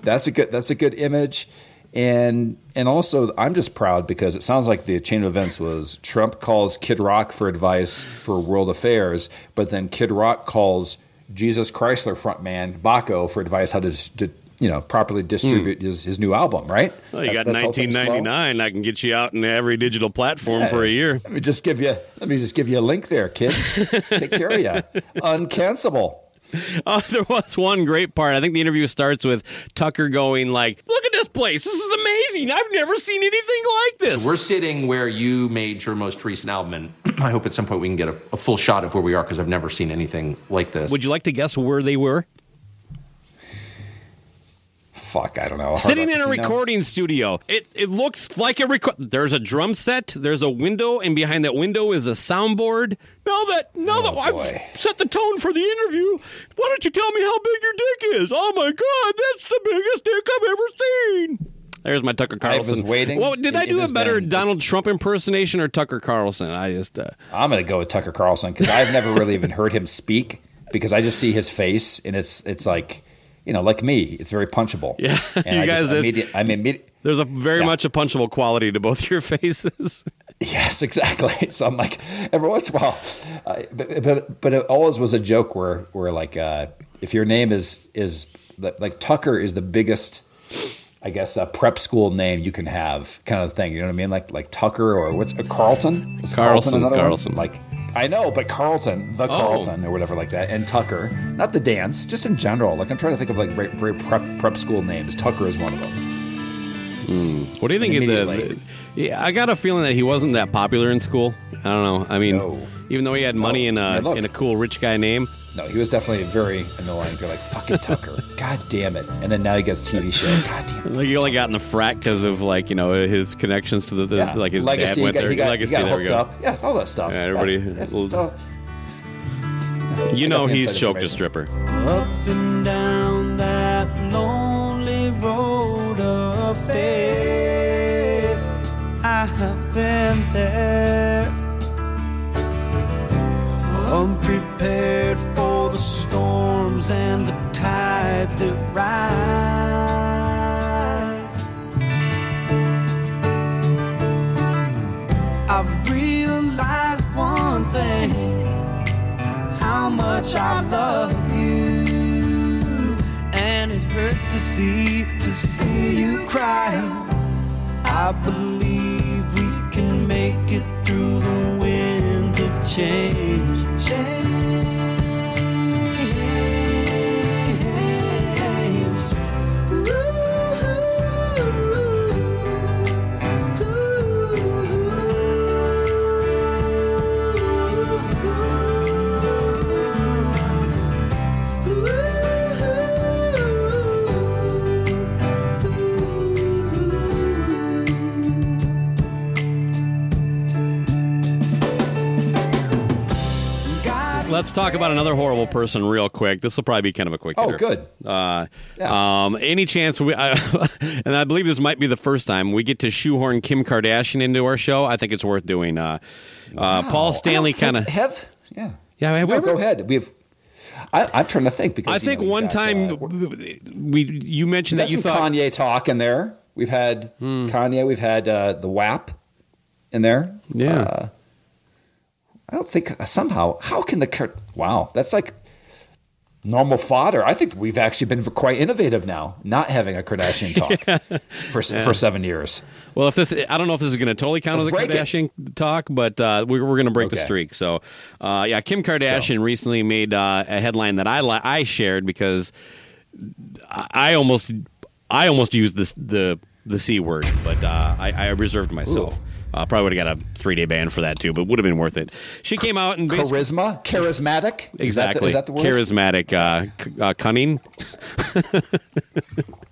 That's a good that's a good image. And and also I'm just proud because it sounds like the chain of events was Trump calls Kid Rock for advice for world affairs, but then Kid Rock calls Jesus Chrysler frontman Baco for advice how to, to you know properly distribute his, his new album, right?
Well, you
That's-
got
that's how things flow.
1999. I can get you out in every digital platform for a year.
Let me just give you let me just give you a link there, kid. Take care of you. Uncancelable.
Oh, there was one great part. I think the interview starts with Tucker going like, "Look at this place. This is amazing. I've never seen anything like this."
We're sitting where you made your most recent album, and I hope at some point we can get a, a full shot of where we are because I've never seen anything like this.
Would you like to guess where they were?
Fuck, I don't know. Hard
Sitting in a
Casino?
recording studio. It it looks like a record. There's a drum set. There's a window, and behind that window is a soundboard. Now that now that
Oh, boy.
I've set the tone for the interview, why don't you tell me how big your dick is? Oh my god, that's the biggest dick I've ever seen. There's my Tucker
I was
Carlson.
waiting.
Well, did
It-
I do a better
been-
Donald Trump impersonation or Tucker Carlson? I just uh,
I'm going to go with Tucker Carlson because I've never really even heard him speak because I just see his face and it's it's like you know like me, it's very punchable.
Yeah,
and
you
I
guys
just immediate, I'm immediate.
there's a very
Yeah.
much a punchable quality to both your faces.
Yes, exactly. So I'm like every once in a while, uh, but, but but it always was a joke where where like uh, if your name is is like Tucker is the biggest I guess a prep school name you can have, kind of thing. You know what I mean? Like like Tucker or what's a Carlton? Is
Carlson,
one?
Carlson.
Like I know, but Carlton, the
Oh.
Carlton or whatever like that, and Tucker, not the dance, just in general. Like I'm trying to think of like very, very prep prep school names. Tucker is one of them.
What do you think of the, the- Yeah, I got a feeling that he wasn't that popular in school. I don't know. I mean,
No.
even though he had money
No.
and uh, a
Man, look.
and a cool rich guy name.
No, he was definitely very annoying. You're like fucking Tucker, god damn it! And then now he gets TV show. God damn it!
Like he only got in the frat because of like you know his connections to the, the
Yeah.
like his
legacy.
dad went
he got,
there.
He got,
legacy.
he got
there we
hooked
go.
up. Yeah, all that stuff.
Yeah, everybody-
Yeah, it's- it's all-
You know
got the
he's
inside
choked a
information.
stripper.
Up and down that lonely road of faith, I have been there. Unprepared for the storms and the tides that rise. I've realized one thing how much I love you. And it hurts to see, to see you cry. I believe make it through the winds of change. Change.
Let's talk about another horrible person real quick. This will probably be kind of a quick.
Oh,
hitter.
good.
Uh, um, any chance we, I, and I believe this might be the first time we get to shoehorn Kim Kardashian into our show. I think it's worth doing. Uh, uh, Paul Stanley kind of
have. Yeah.
Yeah, have we
No,
ever-
go ahead. We've. I, I'm trying to think because
I think
know,
one
got,
time
uh,
we you mentioned that you thought Hmm.
Kanye talk in there. We've had Kanye. We've had uh, the WAP in there.
Yeah.
Uh, I don't think somehow. How can the Kar- wow? That's like normal fodder. I think we've actually been quite innovative now, not having a Kardashian talk for s for seven years.
Well, if this, I don't know if this is going to totally count as
Let's
a
break it.
Kardashian talk, but uh, we're, we're going to break the streak. So, uh, yeah, Kim Kardashian recently made uh, a headline that I li- I shared because I, almost I almost used this the the c word, but uh, I, I reserved myself. Uh, probably would have got a three day ban for that too, but would have been worth it. She came out and
Charisma, charismatic. Is that the-
exactly
Is that the, word?
charismatic, uh, c- uh, cunning.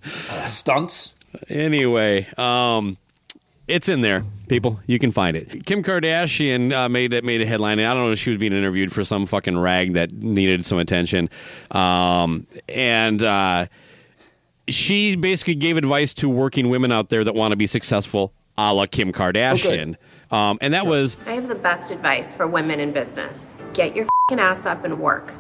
Stunts.
Anyway, um, it's in there, people. You can find it. Kim Kardashian uh, made it made a headline. I don't know if she was being interviewed for some fucking rag that needed some attention, um, and uh, she basically gave advice to working women out there that want to be successful, a la Kim Kardashian. um, and that was
I have the best advice for women in business. Get your fing ass up and work.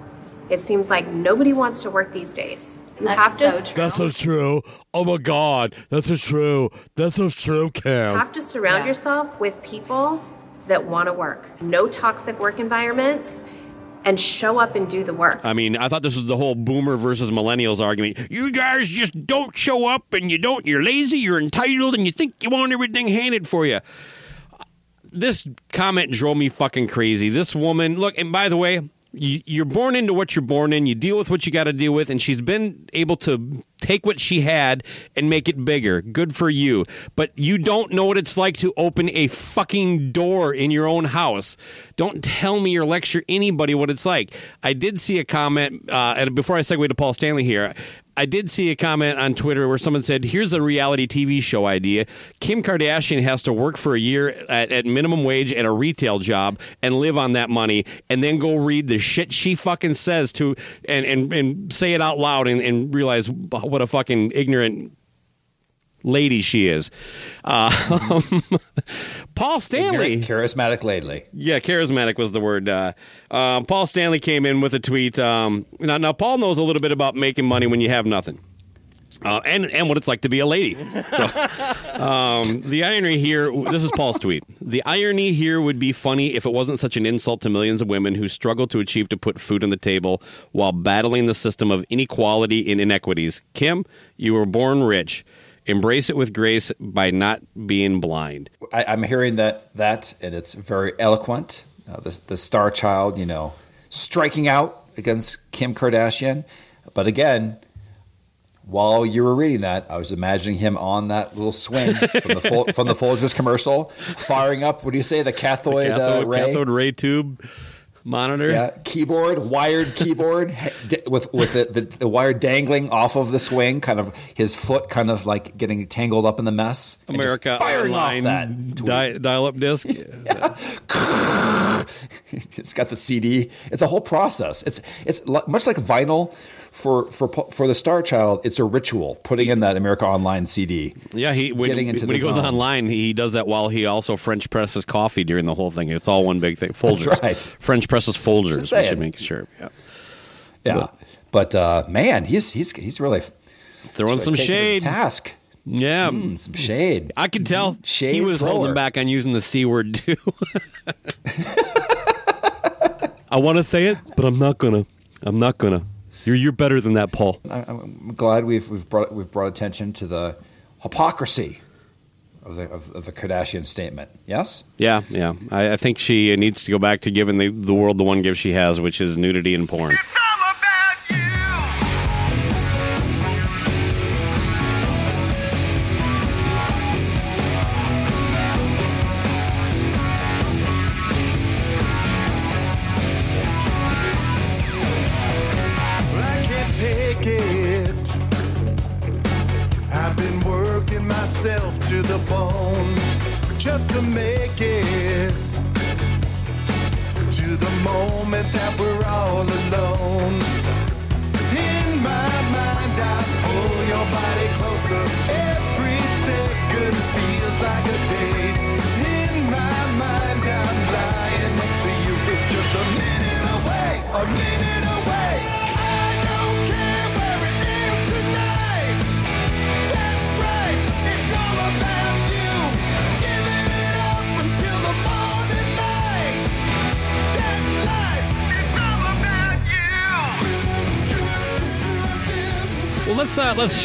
It seems like nobody wants to work these days. You have to
That's so true. Oh my God, that's so true. That's so true, Kim.
have to surround yourself with people that want to work. No toxic work environments and show up and do the work.
I mean, I thought this was the whole boomer versus millennials argument. You guys just don't show up and you don't, you're lazy, you're entitled, and you think you want everything handed for you. This comment drove me fucking crazy. This woman, look, and by the way, you're born into what you're born in. You deal with what you got to deal with, and she's been able to take what she had and make it bigger. Good for you. But you don't know what it's like to open a fucking door in your own house. Don't tell me or lecture anybody what it's like. I did see a comment, uh, and before I segue to Paul Stanley here, I did see a comment on Twitter where someone said, "Here's a reality TV show idea: Kim Kardashian has to work for a year at, at minimum wage at a retail job and live on that money, and then go read the shit she fucking says to and and, and say it out loud and, and realize what a fucking ignorant lady she is." Uh, Paul Stanley,
charismatic lately.
yeah, charismatic was the word. Uh, um, Paul Stanley came in with a tweet. Um, now, now, Paul knows a little bit about making money when you have nothing. Uh, and and what it's like to be a lady. So, um, the irony here. This is Paul's tweet. The irony here would be funny if it wasn't such an insult to millions of women who struggle to achieve to put food on the table while battling the system of inequality and inequities. Kim, you were born rich. Embrace it with grace by not being blind.
I, I'm hearing that that, and it's very eloquent. Uh, the the star child, you know, striking out against Kim Kardashian. But again, while you were reading that, I was imagining him on that little swing from the Fol- from the Folgers commercial, firing up. What do you say? The cathode,
cathode,
uh, ray.
cathode ray tube monitor.
Yeah, keyboard, wired keyboard with with the, the, the wire dangling off of the swing, kind of his foot kind of like getting tangled up in the mess.
America
firing
Online
off that
di- dial-up disc.
it's got the CD. It's a whole process. It's it's much like vinyl for for for the Star Child. It's a ritual putting in that America Online CD.
Yeah, he when,
Getting into
when he goes
zone.
online, he does that while he also French presses coffee during the whole thing. It's all one big thing. Folgers,
That's right.
French presses Folgers. We should make sure. Yeah,
Yeah, but uh, man, he's he's he's really
throwing
he's
some shade.
Task.
Yeah,
Mm, some shade.
I could tell he
Shade
was
thrower.
holding back on using the c word too. I want to say it, but I'm not gonna. I'm not gonna. You're you're better than that, Paul.
I- I'm glad we've we've brought we've brought attention to the hypocrisy of the of, of the Kardashian statement. Yes.
Yeah, yeah. I, I think she needs to go back to giving the, the world the one gift she has, which is nudity and porn.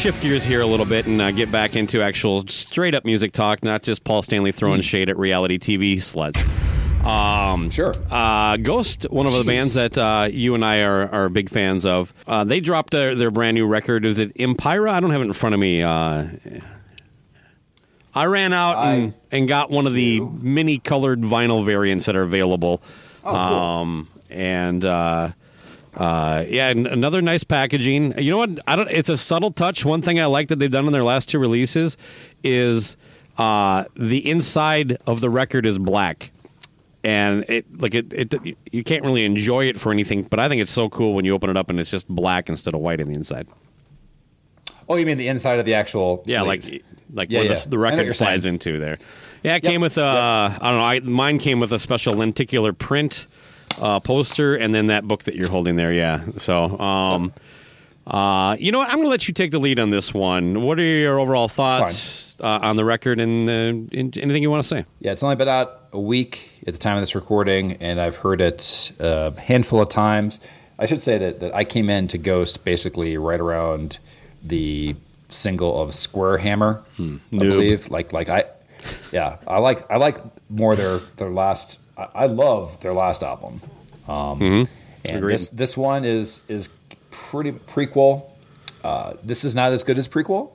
Shift gears here a little bit and uh, get back into actual straight up music talk, not just Paul Stanley throwing shade at reality TV sluts. Um,
sure.
Uh, Ghost, one of the bands that uh, you and I are, are big fans of, uh, they dropped their, their brand new record. Is it Impera? I don't have it in front of me. Uh, I ran out and, and got one of the mini colored vinyl variants that are available.
Oh, cool.
Um, and uh, uh, yeah, and another nice packaging. You know what? I don't. It's a subtle touch. One thing I like that they've done in their last two releases is uh, the inside of the record is black, and it like it, it. You can't really enjoy it for anything, but I think it's so cool when you open it up and it's just black instead of white on the inside.
Oh, you mean the inside of the actual?
Yeah,
sleeve.
like like
Yeah,
where
yeah.
The, the
I know what
record slides
saying.
into there. Yeah, it
Yep.
came with uh, I don't know. I, mine came with a special lenticular print uh, poster, and then that book that you're holding there. Yeah. So, um, uh, you know what? I'm going to let you take the lead on this one. What are your overall thoughts uh, on the record, and uh, in- anything you want to say?
Yeah, it's only been out a week at the time of this recording, and I've heard it a handful of times. I should say that, that I came into Ghost basically right around the single of Square Hammer, I
Noob.
believe. Like, like I, yeah, I like I like more their their last. I, I love their last album, um,
Mhm.
and
Agreed.
this this one is is pretty Prequelle. Uh, this is not as good as Prequelle.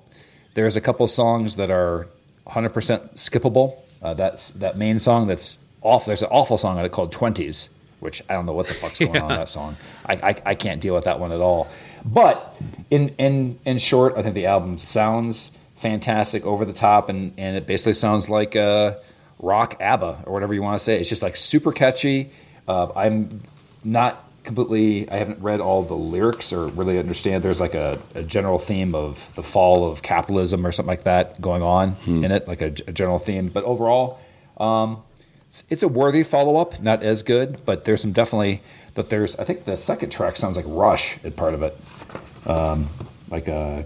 There's a couple songs that are 100% skippable. Uh, that's that main song that's awful. There's an awful song on it called Twenties, which I don't know what the fuck's going on with that song. I, I I can't deal with that one at all. But in in in short, I think the album sounds fantastic, over the top, and and it basically sounds like uh, rock ABBA or whatever you want to say. It's just like super catchy. Uh, I'm not completely. I haven't read all the lyrics or really understand. There's like a, a general theme of the fall of capitalism or something like that going on in it, like a, a general theme. But overall, um, it's, it's a worthy follow up. Not as good, but there's some definitely that there's. I think the second track sounds like Rush at part of it, um, like a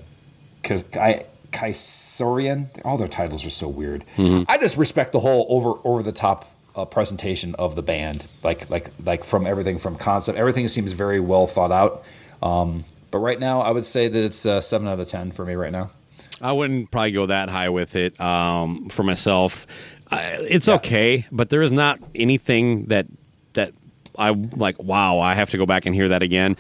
Kai Kaisarion. All their titles are so weird. I just respect the whole over over the top uh, presentation of the band. Like like like from everything from concept, everything seems very well thought out. Um, but right now, I would say that it's uh, seven out of ten for me right now.
I wouldn't probably go that high with it um, for myself. I, it's okay, but there is not anything that that I like. Wow, I have to go back and hear that again.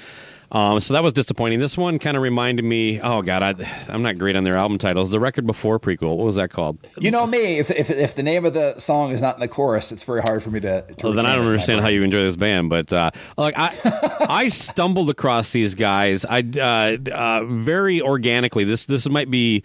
Um, so that was disappointing. This one kind of reminded me. Oh God, I, I'm not great on their album titles. The record before Prequelle. What was that called?
You know me. If, if, if the name of the song is not in the chorus, it's very hard for me to. to
Well, then I don't understand how you enjoy this band, but uh, like I, I stumbled across these guys. I uh, uh, very organically. This this might be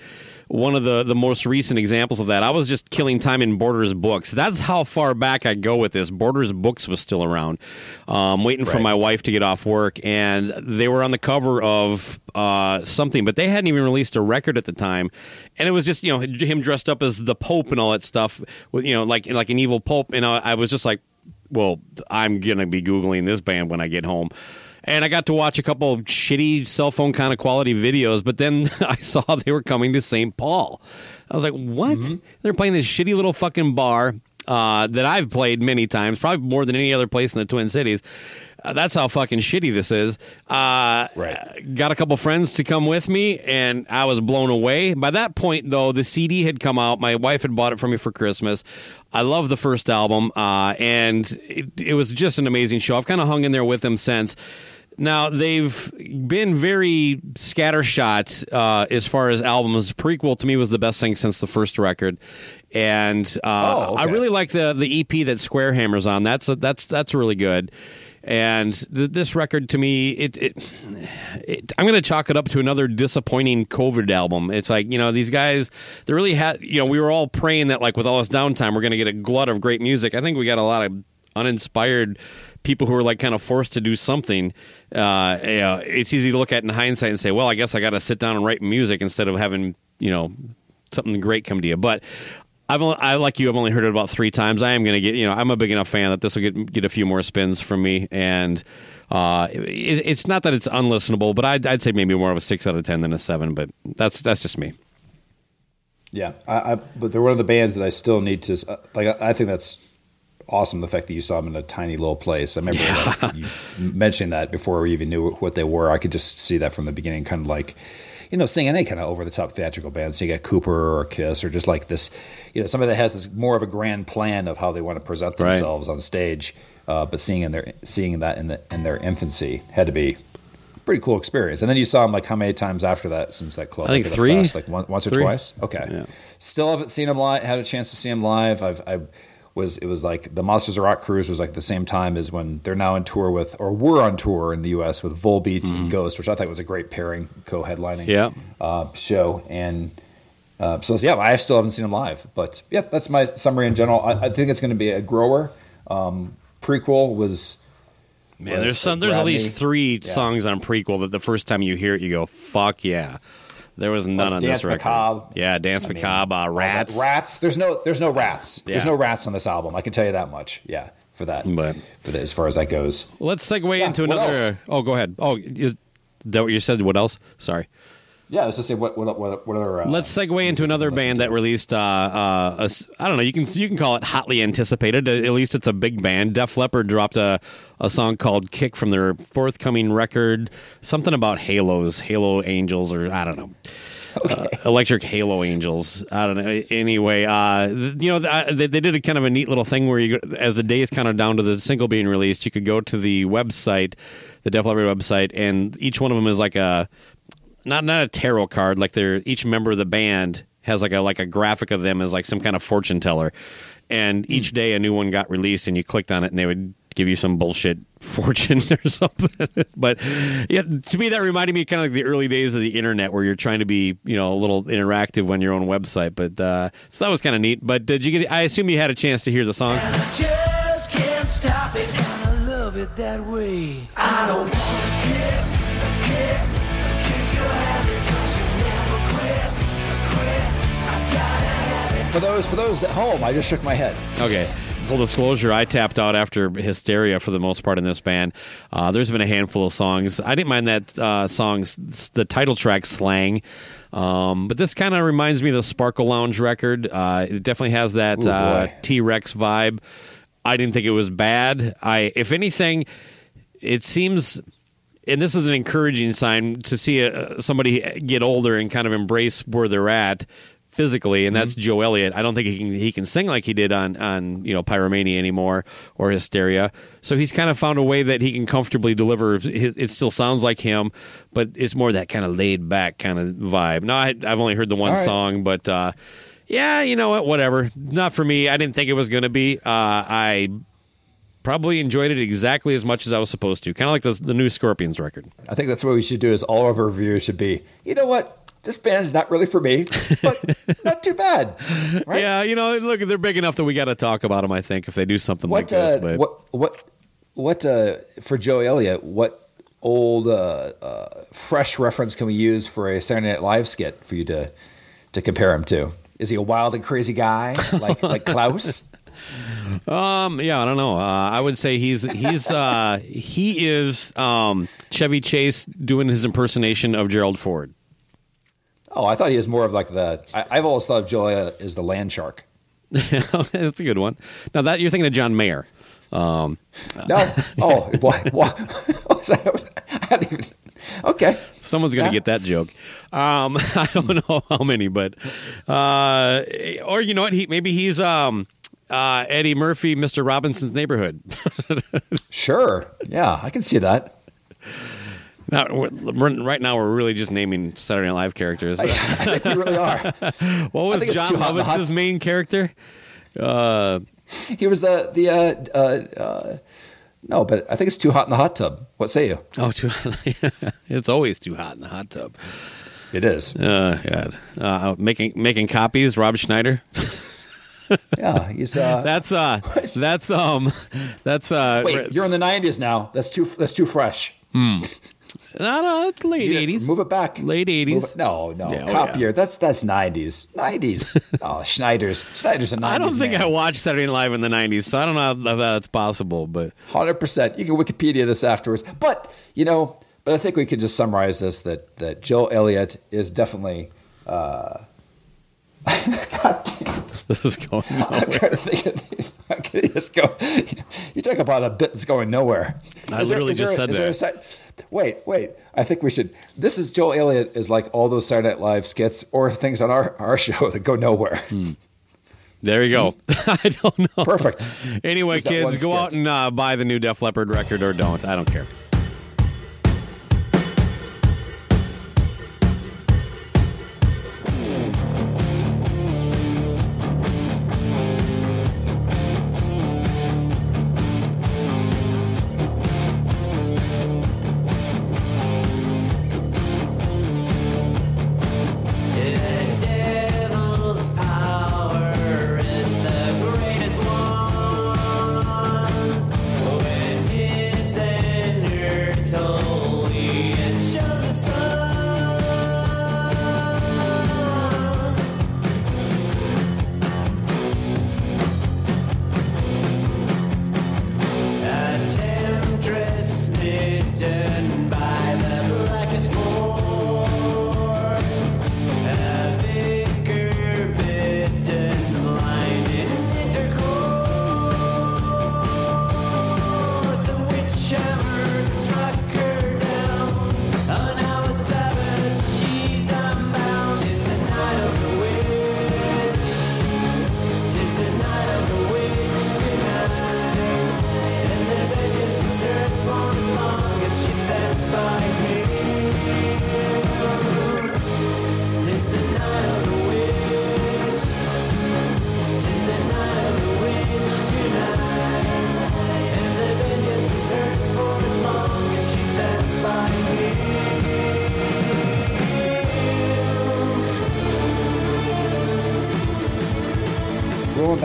one of the the most recent examples of that. I was just killing time in Borders books. That's how far back I go with this. Borders books was still around, um, waiting for my wife to get off work, and they were on the cover of uh, something, but they hadn't even released a record at the time, and it was just you know him dressed up as the Pope and all that stuff, with you know like like an evil Pope, and I, I was just like well, I'm gonna be googling this band when I get home. And I got to watch a couple of shitty cell phone kind of quality videos, but then I saw they were coming to St. Paul. I was like, what? They're playing this shitty little fucking bar uh, that I've played many times, probably more than any other place in the Twin Cities. Uh, that's how fucking shitty this is. Uh, right. Got a couple friends to come with me, and I was blown away. By that point, though, the CD had come out. My wife had bought it for me for Christmas. I love the first album, uh, and it, it was just an amazing show. I've kind of hung in there with them since. Now they've been very scattershot uh, as far as albums. Prequelle to me was the best thing since the first record, and uh,
Oh, okay.
I really like the the EP that Square Hammer's on. That's that's that's really good. And th- this record to me, it, it, it I'm going to chalk it up to another disappointing COVID album. It's like you know these guys, they really had you know we were all praying that like with all this downtime we're going to get a glut of great music. I think we got a lot of uninspired people who are like kind of forced to do something. Uh, it's easy to look at in hindsight and say, well, I guess I got to sit down and write music instead of having you know something great come to you. But I've only, I like you. I've only heard it about three times. I am going to get you know I'm a big enough fan that this will get get a few more spins from me and. Uh, it, it's not that it's unlistenable, but I'd, I'd say maybe more of a six out of ten than a seven. But that's that's just me.
Yeah, I, I, but they're one of the bands that I still need to uh, like. I, I think that's awesome. The fact that you saw them in a tiny little place. I remember like, you mentioning that before we even knew what they were. I could just see that from the beginning, kind of like you know, seeing any kind of over the top theatrical band. So you get Cooper or Kiss or just like this, you know, somebody that has this more of a grand plan of how they want to present
Right.
themselves on stage. Uh, but seeing in their seeing that in the in their infancy had to be a pretty cool experience. And then you saw them like how many times after that since that club?
I think
Like
three.
Fest, like one, once or twice. Okay. Still haven't seen them live. Had a chance to see them live. I've I was it was like the Monsters of Rock cruise was like the same time as when they're now on tour with or were on tour in the U.S. with Volbeat and Ghost, which I thought was a great pairing, co-headlining.
Yeah.
Uh, show and. Uh, so yeah, I still haven't seen them live, but yeah, that's my summary in general. I, I think it's going to be a grower. Um, Prequelle was
Man,
was
there's some.
the
There's at least three
Yeah.
songs on Prequelle that the first time you hear it, you go, "Fuck yeah!" There was none on
Dance
this record.
Macabre.
Yeah, Dance
I mean,
Macabre, uh, Rats.
Rats. There's no. There's no rats. There's no rats on this album. I can tell you that much. Yeah, for that.
But
for the, as far as that goes.
Let's segue into another. Oh, go ahead. Oh, that what you said? What else? Sorry.
Yeah, was just say what what what, what other. Uh,
Let's segue into another band that released. Uh, uh, a s- I don't know. You can you can call it hotly anticipated. At least it's a big band. Def Leppard dropped a a song called "Kick" from their forthcoming record. Something about halos, Halo Angels, or I don't know. Uh, electric Halo Angels. I don't know. Anyway, uh, th- you know, th- they, they did a kind of a neat little thing where you, go- as the days kind of down to the single being released, you could go to the website, the Def Leppard website, and each one of them is like a not not a tarot card. Like they're each member of the band has like a like a graphic of them as like some kind of fortune teller, and each day a new one got released, and you clicked on it, and they would give you some bullshit fortune or something. but yeah, to me that reminded me kind of like the early days of the internet, where you're trying to be you know a little interactive on your own website. But uh, so that was kind of neat. But did you get? I assume you had a chance to hear the song.
Just can't stop it. Kinda love it that way. I don't
For those for those at home, I just shook my head.
Okay. Full disclosure, I tapped out after Hysteria for the most part in this band. Uh, there's been a handful of songs. I didn't mind that uh, song's the title track "Slang," um, but this kind of reminds me of the Sparkle Lounge record. Uh, it definitely has that uh. T Rex vibe. I didn't think it was bad. I, if anything, it seems and this is an encouraging sign to see uh somebody get older and kind of embrace where they're at physically, and that's Joe Elliott. I don't think he can he can sing like he did on on you know Pyromania anymore or Hysteria. So he's kind of found a way that he can comfortably deliver. It it still sounds like him, but it's more that kind of laid back kind of vibe. No, I, I've only heard the one
right.
song, but uh, yeah, you know what? Whatever. Not for me. I didn't think it was going to be. Uh, I probably enjoyed it exactly as much as I was supposed to. Kind of like the, the new Scorpions record.
I think that's what we should do. Is all of our reviews should be. You know what? This band's not really for me, but not too bad. Right?
Yeah, you know, look, they're big enough that we got to talk about them. I think if they do something like
What
this,
uh,
but
what what what uh, for Joe Elliott? What old uh, uh, fresh reference can we use for a Saturday Night Live skit for you to to compare him to? Is he a wild and crazy guy like like Klaus?
Um, yeah, I don't know. Uh, I would say he's he's uh, he is um, Chevy Chase doing his impersonation of Gerald Ford.
Oh, I thought he was more of like the. I, I've always thought of Elliott as the land shark.
That's a good one. Now that you're thinking of John Mayer. Um,
No, oh, what? what was that? I hadn't even. Okay,
Someone's going to
Yeah.
get that joke. Um, I don't know how many, but uh, or you know what? He maybe he's um, uh, Eddie Murphy, Mister Robinson's Neighborhood.
sure. Yeah, I can see that.
We're- right now, we're really just naming Saturday Night Live characters.
I think we really are.
what was John
too hot in the hot-
Lovitz's main character? Uh,
He was the the uh, uh, uh, no, but I think it's too hot in the hot tub. What say you?
oh, too, it's always too hot in the hot tub.
It is.
Uh, God, uh, making making copies. Rob Schneider.
Yeah, he's. Uh,
That's uh, that's um, that's uh.
wait, you're in the '90s now. That's too. That's too fresh.
No, no, it's late eighties.
Move it back.
Late eighties.
No, no.
Yeah, oh,
Copier. That's that's '90s. '90s. oh, Schneider's. Schneider's a '90s.
I don't think
man.
I watched Saturday Night Live in the nineties, so I don't know if that's possible. But
Hundred percent. You can Wikipedia this afterwards, but you know, but I think we can just summarize this that that Joe Elliott is definitely. Uh, God damn!
this is going.
I'm trying to think. Of, I can just go. You talk about a bit that's going nowhere.
I literally just said
is there a side- wait, wait. I think we should. This is Joel Elliott is like all those Saturday Night Live skits or things on our our show that go nowhere.
There you go. I don't know.
Perfect.
Anyway,
Is that
kids, go out and uh, buy the new Def Leppard record or don't. I don't care.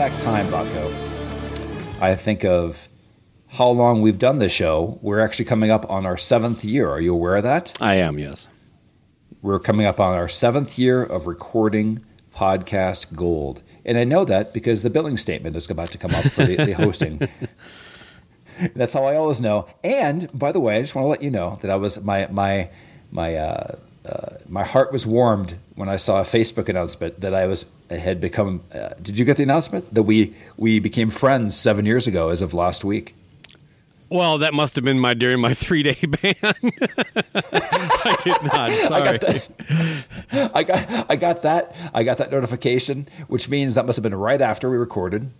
Back time, Baco. I think of how long we've done this show. We're actually coming up on our seventh year. Are you aware of that?
I am. Yes.
We're coming up on our seventh year of recording Podcast Gold. And I know that because the billing statement is about to come up for the, the hosting. That's how I always know. And by the way, I just want to let you know that I was my my my uh, uh, my heart was warmed when I saw a Facebook announcement that I was I had become. Uh, did you get the announcement that we we became friends seven years ago as of last week?
Well, that must have been my during my three day ban. I did not. Sorry.
I got I got that I got that notification, which means that must have been right after we recorded,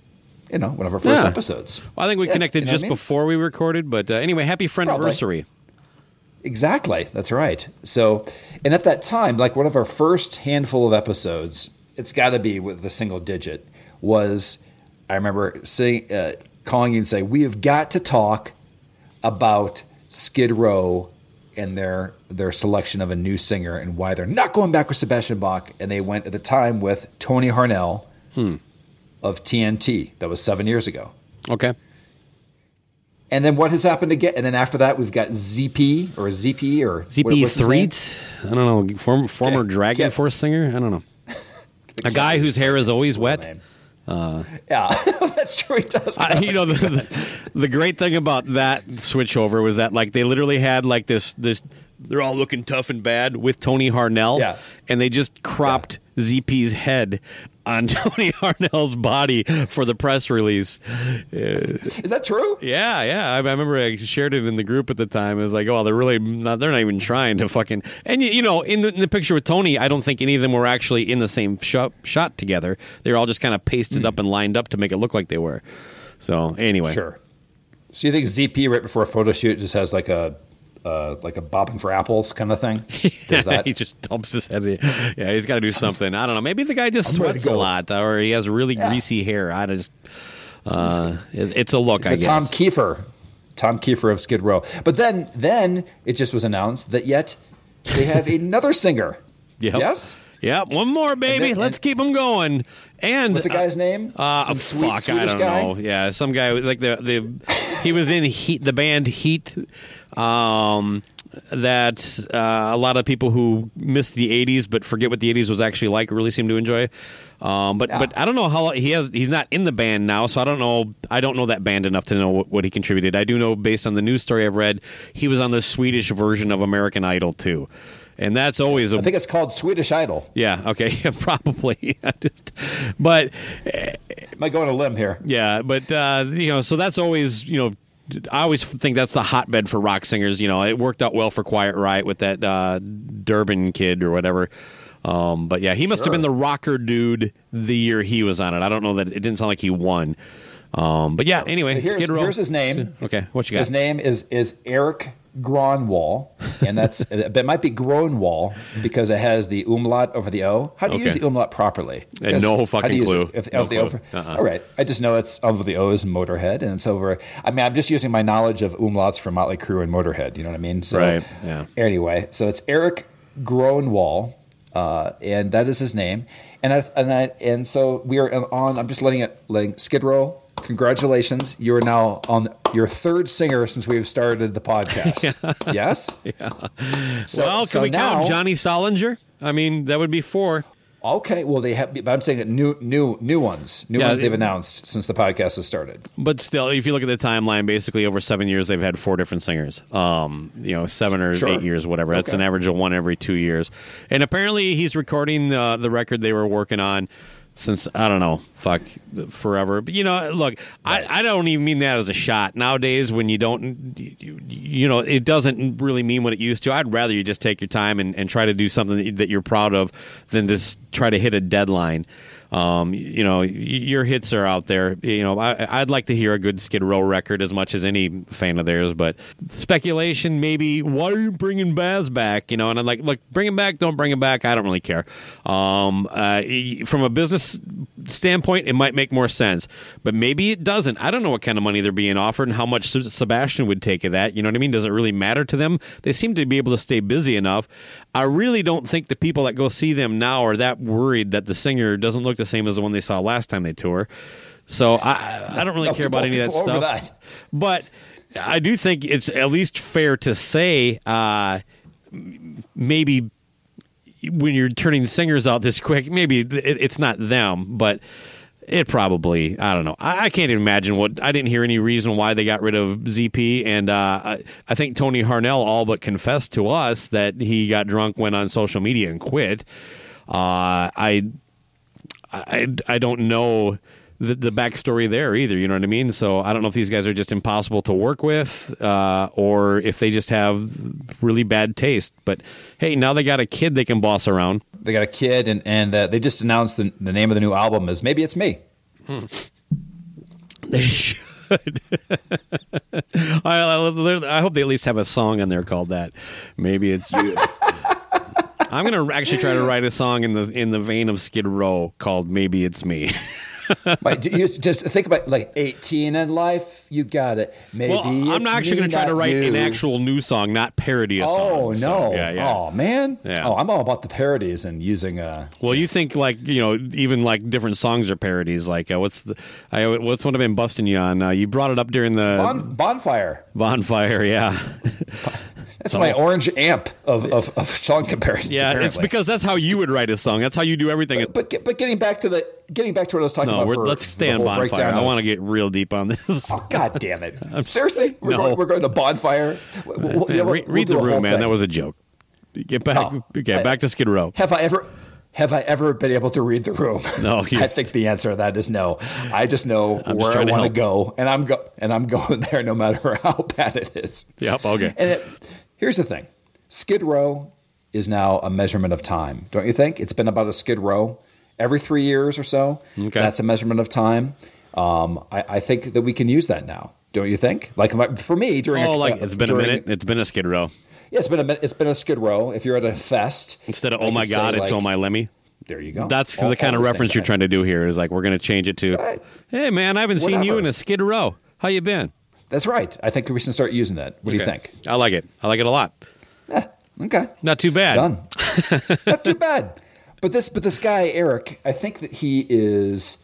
you know, one of our first
Yeah.
episodes.
Well, I think we
Yeah,
connected
you know
just
I mean?
before we recorded, but uh, anyway, happy friend anniversary.
Exactly. That's right. So, and at that time, like one of our first handful of episodes, it's got to be with the single digit, was I remember saying, uh, calling you and saying, we have got to talk about Skid Row and their their selection of a new singer and why they're not going back with Sebastian Bach. And they went at the time with Tony Harnell
Hmm.
of TNT. That was seven years ago.
Okay.
And then what has happened again? And then after that, we've got ZP or ZP or
ZP
what's his name?
Threet. I don't know. Form, former Dragon Force singer. I don't know. A guy whose hair is always wet. Uh,
Yeah, that's true. He does.
I, you know the, the the great thing about that switchover was that like they literally had like this this they're all looking tough and bad with Tony Harnell,
Yeah.
and they just cropped ZP's head on Tony Harnell's body for the press release.
Is that true?
Yeah, yeah. I, I remember I shared it in the group at the time. It was like, oh, they're really not. They're not even trying to fucking. And you, you know, in the, in the picture with Tony, I don't think any of them were actually in the same shot, shot together. They were all just kind of pasted hmm. up and lined up to make it look like they were. So anyway,
Sure. So you think ZP right before a photo shoot just has like a uh, like a bobbing for apples kind of thing? Does that?
he just dumps his head. in. Yeah, he's got to do something. I don't know. Maybe the guy just
I'm
sweats a lot, or he has really greasy hair. I just. Uh, it's a look,
It's
I guess.
Tom Kiefer, Tom Kiefer of Skid Row. But then then it just was announced that yet they have another singer.
Yep.
Yes.
Yeah, one more, baby.
then-
Let's keep them going. And
What's the guy's name?
Uh,
Some sweet
fuck, I
Swedish
don't
guy?
know. Yeah, some guy like the the he was in Heat, the band Heat. Um, that uh, a lot of people who miss the '80s but forget what the '80s was actually like really seem to enjoy. Um, but but I don't know how he has. He's not in the band now, so I don't know. I don't know that band enough to know what, what he contributed. I do know based on the news story I've read, he was on the Swedish version of American Idol too, and that's always a
I think it's called Swedish Idol.
yeah. Okay. Yeah, probably. I just, but
Might go on a limb here.
yeah, but uh, you know, so that's always you know. I always think that's the hotbed for rock singers. You know, it worked out well for Quiet Riot with that uh, Durbin kid or whatever. Um, but yeah, he must have been the rocker dude the year he was on it. I don't know that it didn't sound like he won. Um, but yeah, anyway,
So here's, here's his name.
Okay, what you got?
His name is is Erik Gronwall, and that's it might be Gronwall because it has the umlaut over the o. How do you
Okay.
use the umlaut properly?
Uh,
Because
no fucking clue.
If,
No clue.
over-
Uh-uh.
All right, I just know it's over the o is Motorhead, and it's over. I mean, I'm just using my knowledge of umlauts from Motley Crue and Motorhead. You know what I mean? So,
Right, yeah.
Anyway, so it's Erik Gronwall, uh, and that is his name. And I, and I, and so we are on. I'm just letting it letting Skid Row. Congratulations, you are now on your third singer since we've started the podcast. Yes.
Yeah.
So,
well, can
so
we
now,
count Johnny Solinger? I mean, that would be four.
Okay, well they have, but I'm saying that new, new, new ones, new
Yeah,
ones they've announced since the podcast has started.
But still, if you look at the timeline, basically over seven years, they've had four different singers. Um, you know, seven or
Sure.
eight years, whatever. That's
Okay.
an average of one every two years. And apparently, he's recording uh, the record they were working on since I don't know, fuck, forever. But you know, look, I, I don't even mean that as a shot. Nowadays, when you don't, you, you know, it doesn't really mean what it used to. I'd rather you just take your time and, and try to do something that, you- that you're proud of than just try to hit a deadline. Um, you know, your hits are out there. You know, I, I'd like to hear a good Skid Row record as much as any fan of theirs. But speculation, maybe. Why are you bringing Baz back? You know, and I'm like, look, bring him back. Don't bring him back. I don't really care. Um, uh, from a business standpoint, it might make more sense, but maybe it doesn't. I don't know what kind of money they're being offered and how much Sebastian would take of that. You know what I mean? Does it really matter to them? They seem to be able to stay busy enough. I really don't think the people that go see them now are that worried that the singer doesn't look the same as the one they saw last time they tour. So I, I don't really
No,
care about any of that stuff.
that.
But I do think it's at least fair to say uh, maybe when you're turning singers out this quick, maybe it, it's not them, but it probably I don't know. I, I can't even imagine what I didn't hear any reason why they got rid of ZP, and uh, I, I think Tony Harnell all but confessed to us that he got drunk, went on social media, and quit. Uh, I I, I don't know the, the backstory there either. You know what I mean? So I don't know if these guys are just impossible to work with, uh, or if they just have really bad taste. But hey, now they got a kid they can boss around.
They got a kid, and and uh, they just announced the, the name of the new album is maybe it's me.
They should. I, I, I hope they at least have a song in there called that. Maybe it's you. I'm gonna actually try to write a song in the in the vein of Skid Row called "Maybe It's Me."
Right, you just, think about like 18 in life. You got it. Maybe
well, I'm not actually going to try to write
you.
an actual new song, not parody a
Oh
song.
no!
So, yeah, yeah.
Oh man!
Yeah.
Oh, I'm all about the parodies and using. Uh,
Well, you think like you know, even like different songs are parodies. Like uh, what's the I, what's one I've been busting you on? Uh, you brought it up during the
bon, bonfire.
bonfire. Yeah,
That's my orange amp of, of, of song comparisons.
yeah. It's because that's how you would write a song. That's how you do everything.
But get- but getting back to the getting back to what I was talking
no,
about. for
let's stay on bonfire. I want to get real deep on this.
Oh, God damn it! Seriously, we're,
No.
going, we're going to bonfire. We'll- we'll- yeah, we'll-
read the room, man.
thing.
That was a joke. Get back.
Oh,
okay,
I-
back to Skid Row.
Have I ever? Have I ever been able to read the room?
No,
I think the answer to that is no. I just know
I'm just
where I want to go, and I'm go and I'm going there no matter how bad it is.
Yep. Okay.
And it, here's the thing: Skid Row is now a measurement of time, don't you think? It's been about a Skid Row every three years or so.
Okay.
That's a measurement of time. Um, I, I think that we can use that now. Don't you think? Like for me, during
Oh,
a,
like
uh,
it's been a minute. It's been a Skid Row
Yeah, it's been a it's been a Skid Row. If you're at a fest,
instead of
I
"Oh my God," it's
like,
"Oh my Lemmy."
There you go.
That's
All-
the kind of reference you're trying to do here. Is like we're going to change it to,
Right.
"Hey man, I haven't seen you in a Skid Row. How you been?"
That's right. I think we should start using that. What do you think?
I like it. I like it a lot.
Okay.
Not too bad.
Done. Not too bad. But this, but this guy Erik, I think that he is.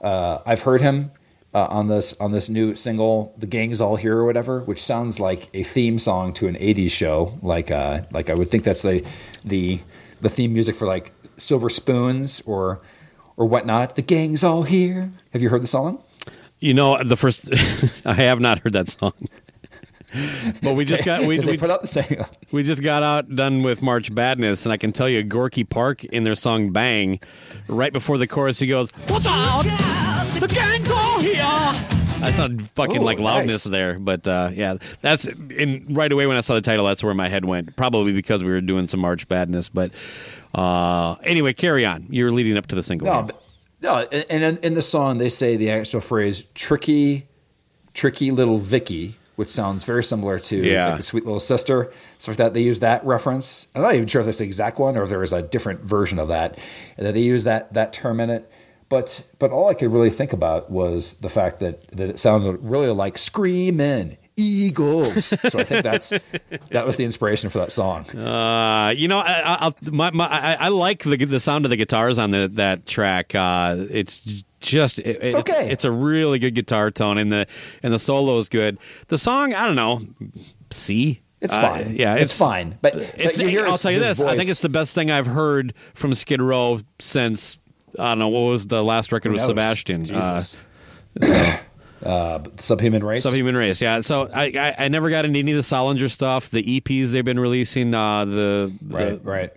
Uh, I've heard him uh, on this on this new single, "The Gang's All Here" or whatever, which sounds like a theme song to an '80s show. Like, uh, like I would think that's the the the theme music for like Silver Spoons or or whatnot. The gang's all here. Have you heard the song?
You know, the first I have not heard that song, but we just got we, we,
put out the same.
we just got out done with March Badness, and I can tell you, Gorky Park in their song "Bang," right before the chorus, he goes, "What's out? The gang's all here." That's not fucking
Ooh,
like loudness
nice.
there, but uh, yeah, that's in right away when I saw the title. That's where my head went. Probably because we were doing some March Badness, but uh, anyway, carry on. You're leading up to the single.
No, no, and in, in the song they say the actual phrase "tricky, tricky little Vicky," which sounds very similar to
Yeah.
like the sweet little sister. So like that they use that reference. I'm not even sure if that's the exact one or if there is a different version of that. And that they use that that term in it. But but all I could really think about was the fact that that it sounded really like screaming eagles. so I think that's that was the inspiration for that song.
Uh, you know, I, I, my, my, I, I like the the sound of the guitars on the, that track. Uh, it's just it,
It's okay.
It's, a really good guitar tone, and the and the solo is good. The song, I don't know, C.
It's
Uh,
fine.
yeah,
it's, fine. But,
It's,
but you hear
I'll
his-
tell you
his
this. I think it's the best thing I've heard from Skid Row since I don't know what was the last record with
knows?
Sebastian. Uh,
Jesus. Uh, subhuman race.
Subhuman Race, yeah. So I, I I never got into any of the Solinger stuff. The EPs they've been releasing, uh, the, the
Right, right.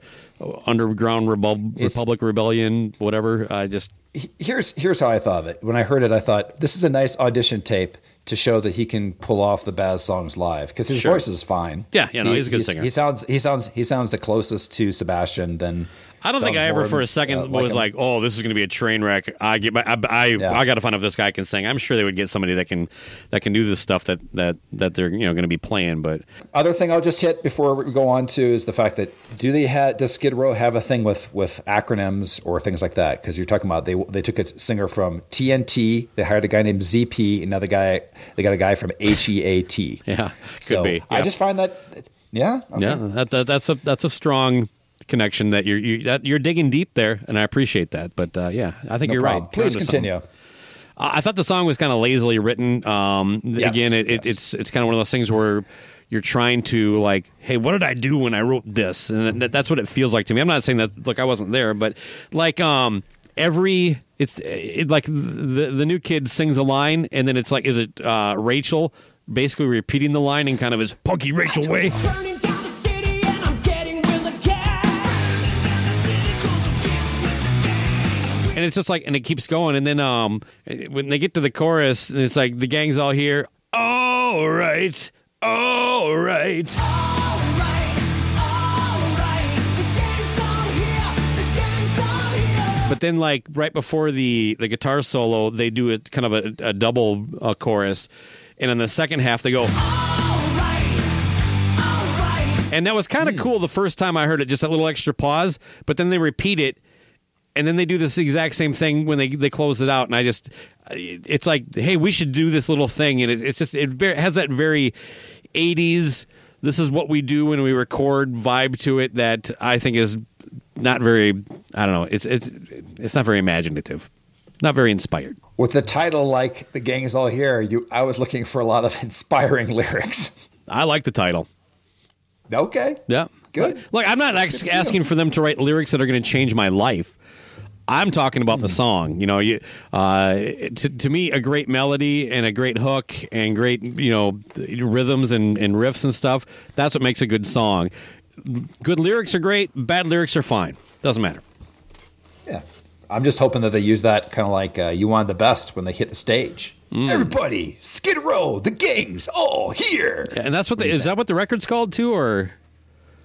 Underground Rebel, Republic Rebellion, whatever. I just
here's here's how I thought of it. When I heard it, I thought this is a nice audition tape to show that he can pull off the Baz songs live because his
Sure.
voice is fine.
Yeah, yeah, no, he's a good singer.
He sounds he sounds he sounds the closest to Sebastian than.
I don't think I ever for a second
uh,
was
him.
like, "Oh, this is going to be a train wreck." I get, my, I, I, I got to find out if this guy can sing. I'm sure they would get somebody that can, that can do the stuff that that that they're you know going to be playing. But
Other thing I'll just hit before we go on to is the fact that do they have does Skid Row have a thing with with acronyms or things like that? Because you're talking about they they took a singer from TNT, they hired a guy named ZP, another guy they got a guy from HEAT.
Yeah, could
so
be,
I just find that yeah okay.
yeah, that, that, that's a that's a strong connection that you're you, that you're digging deep there, and I appreciate that. But uh, yeah, I think
No
you're
problem.
right.
Please continue.
something. I I thought the song was kind of lazily written. Um,
Yes,
again, it, it, it's it's kind of one of those things where you're trying to like, hey, what did I do when I wrote this? And that, that's what it feels like to me. I'm not saying that look, I wasn't there, but like um, every it's it, like the the new kid sings a line, and then it's like, is it uh, Rachel basically repeating the line in kind of his punky Rachel way? And it's just like, and it keeps going, and then um, when they get to the chorus, and it's like the gang's all here. All right, all right. But then, like right before the the guitar solo, they do a kind of a, a double uh, chorus, and in the second half, they go. And that was kind of cool the first time I heard it, just a little extra pause. But then they repeat it, and then they do this exact same thing when they they close it out. And I just, it's like, hey, we should do this little thing, and it, it's just it has that very '80s. This is what we do when we record vibe to it that I think is not very. I don't know. It's it's it's not very imaginative, not very inspired.
With the title like "The Gang Is All Here," you I was looking for a lot of inspiring lyrics.
I like the title.
Okay.
Yeah.
Good.
Look, I'm not asking for them to write lyrics that are going to change my life. I'm talking about the song. You know, you uh, to, to me, a great melody and a great hook and great you know rhythms and, and riffs and stuff. That's what makes a good song. Good lyrics are great. Bad lyrics are fine. Doesn't matter.
Yeah. I'm just hoping that they use that kind of like uh, "You Want the Best" when they hit the stage. Everybody, Skid Row, the gangs, all here.
And that's what the, is that what the record's called too, or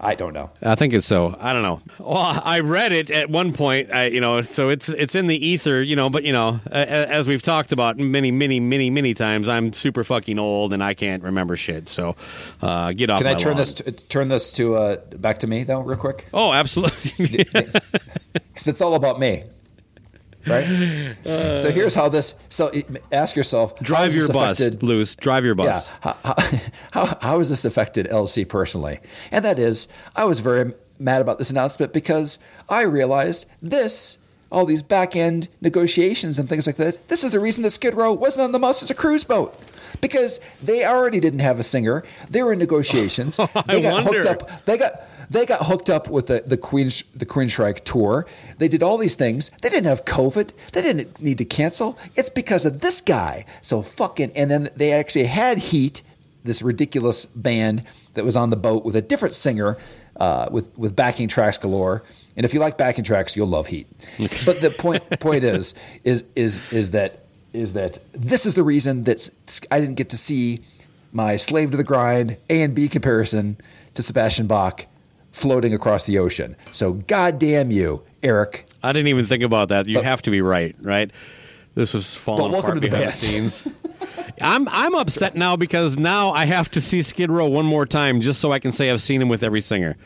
I don't know.
I think it's so. I don't know. Well, I read it at one point. I, you know, so it's it's in the ether. You know, but you know, as we've talked about many, many, many, many times, I'm super fucking old and I can't remember shit. So, uh, get off.
Can I turn
lawn.
this to, turn this to uh, back to me though, real quick?
Oh, absolutely.
Because it's all about me, right? so uh. here's how this. So ask yourself:
Drive your bus,
affected-
Luce. Drive your bus.
Yeah. How, how, how, has this affected LC personally? And that is, I was very mad about this announcement because I realized this, all these back end negotiations and things like that, this is the reason that Skid Row wasn't on the Mouse as a cruise boat. Because they already didn't have a singer. They were in negotiations. they got
wonder.
hooked up. They got they got hooked up with the the Queen's the Queensrÿche tour. They did all these things. They didn't have COVID. They didn't need to cancel. It's because of this guy. So fucking and then they actually had Heat, this ridiculous band that was on the boat with a different singer, uh, with with backing tracks galore. And if you like backing tracks, you'll love Heat. but the point point is is is is that is that this is the reason that I didn't get to see my slave to the grind A and B comparison to Sebastian Bach floating across the ocean. So goddamn you, Erik.
I didn't even think about that. You have to be right, right? This is falling
But
apart
to the
behind
band.
the scenes. I'm I'm upset now because now I have to see Skid Row one more time just so I can say I've seen him with every singer.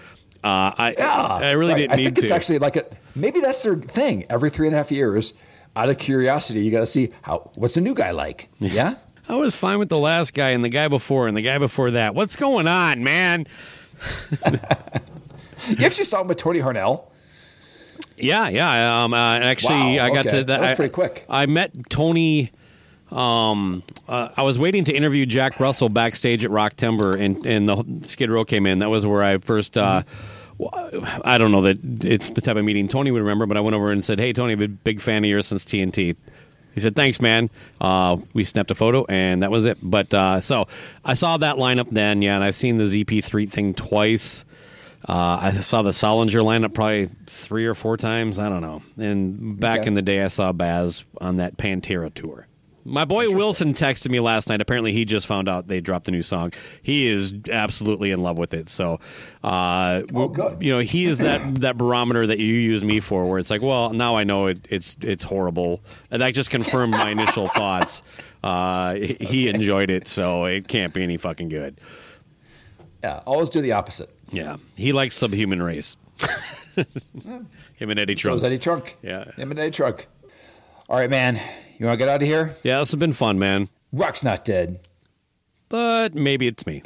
Uh, I I really
Right.
didn't
I
need
think
to.
it's actually like a maybe that's their thing. Every three and a half years, out of curiosity, you got to see how what's a new guy like. Yeah.
I was fine with the last guy and the guy before and the guy before that. What's going on, man?
you actually saw him with Tony Harnell.
Yeah, yeah. Um, uh, actually,
Wow,
I got
okay.
to
That was pretty quick.
I met Tony. Um, uh, I was waiting to interview Jack Russell backstage at Rock Timber, and and the Skid Row came in. That was where I first. Uh, I don't know that it's the type of meeting Tony would remember, but I went over and said, "Hey, Tony, I've been a big fan of yours since TNT." He said, "Thanks, man." Uh, we snapped a photo, and that was it. But uh, so I saw that lineup then, yeah, and I've seen the ZP3 thing twice. Uh, I saw the Solinger lineup probably three or four times. I don't know. And back
Okay.
in the day, I saw Baz on that Pantera tour. My boy Wilson texted me last night. Apparently, he just found out they dropped a new song. He is absolutely in love with it. So, uh,
Oh, good.
You know, he is that that barometer that you use me for, where it's like, well, now I know it, it's it's horrible, and that just confirmed my initial thoughts. Uh, he he enjoyed it, so it can't be any fucking good.
Yeah. Always do the opposite.
Yeah, he likes Subhuman Race. Him and Eddie
So
Trunk.
is Eddie Trunk.
Yeah.
Him and Eddie Trunk. All right, man. You want to get out of here?
Yeah, this has been fun, man.
Rock's not dead.
But maybe it's me.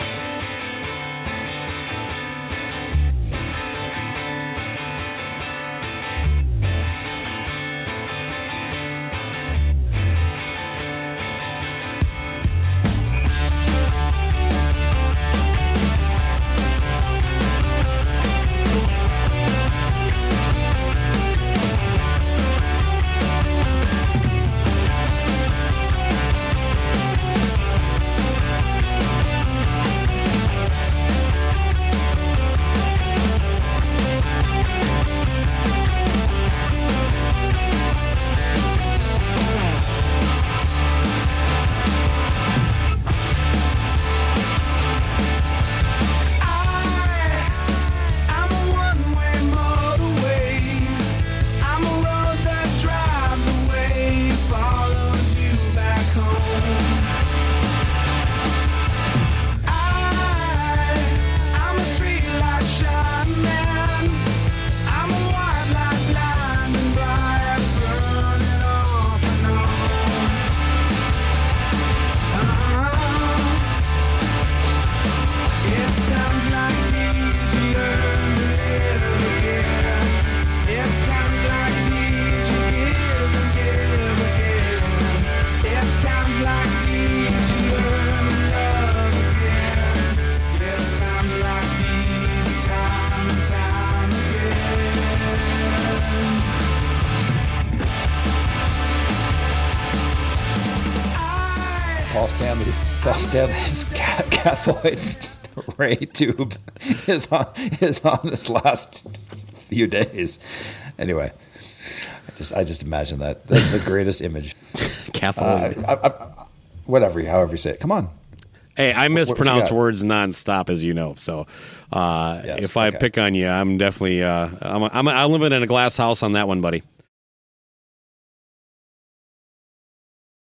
Stanley's Paul Stanley's cathode ray tube is on is on this last few days. Anyway, I just I just imagine that that's the greatest image.
Cathode.
Uh, I, I, whatever, however you say it. Come on.
Hey, I
What- what
mispronounce words nonstop, as you know. So uh,
Yes,
if I
okay.
pick on you, I'm definitely uh, I'm, I'm I live in a glass house on that one, buddy.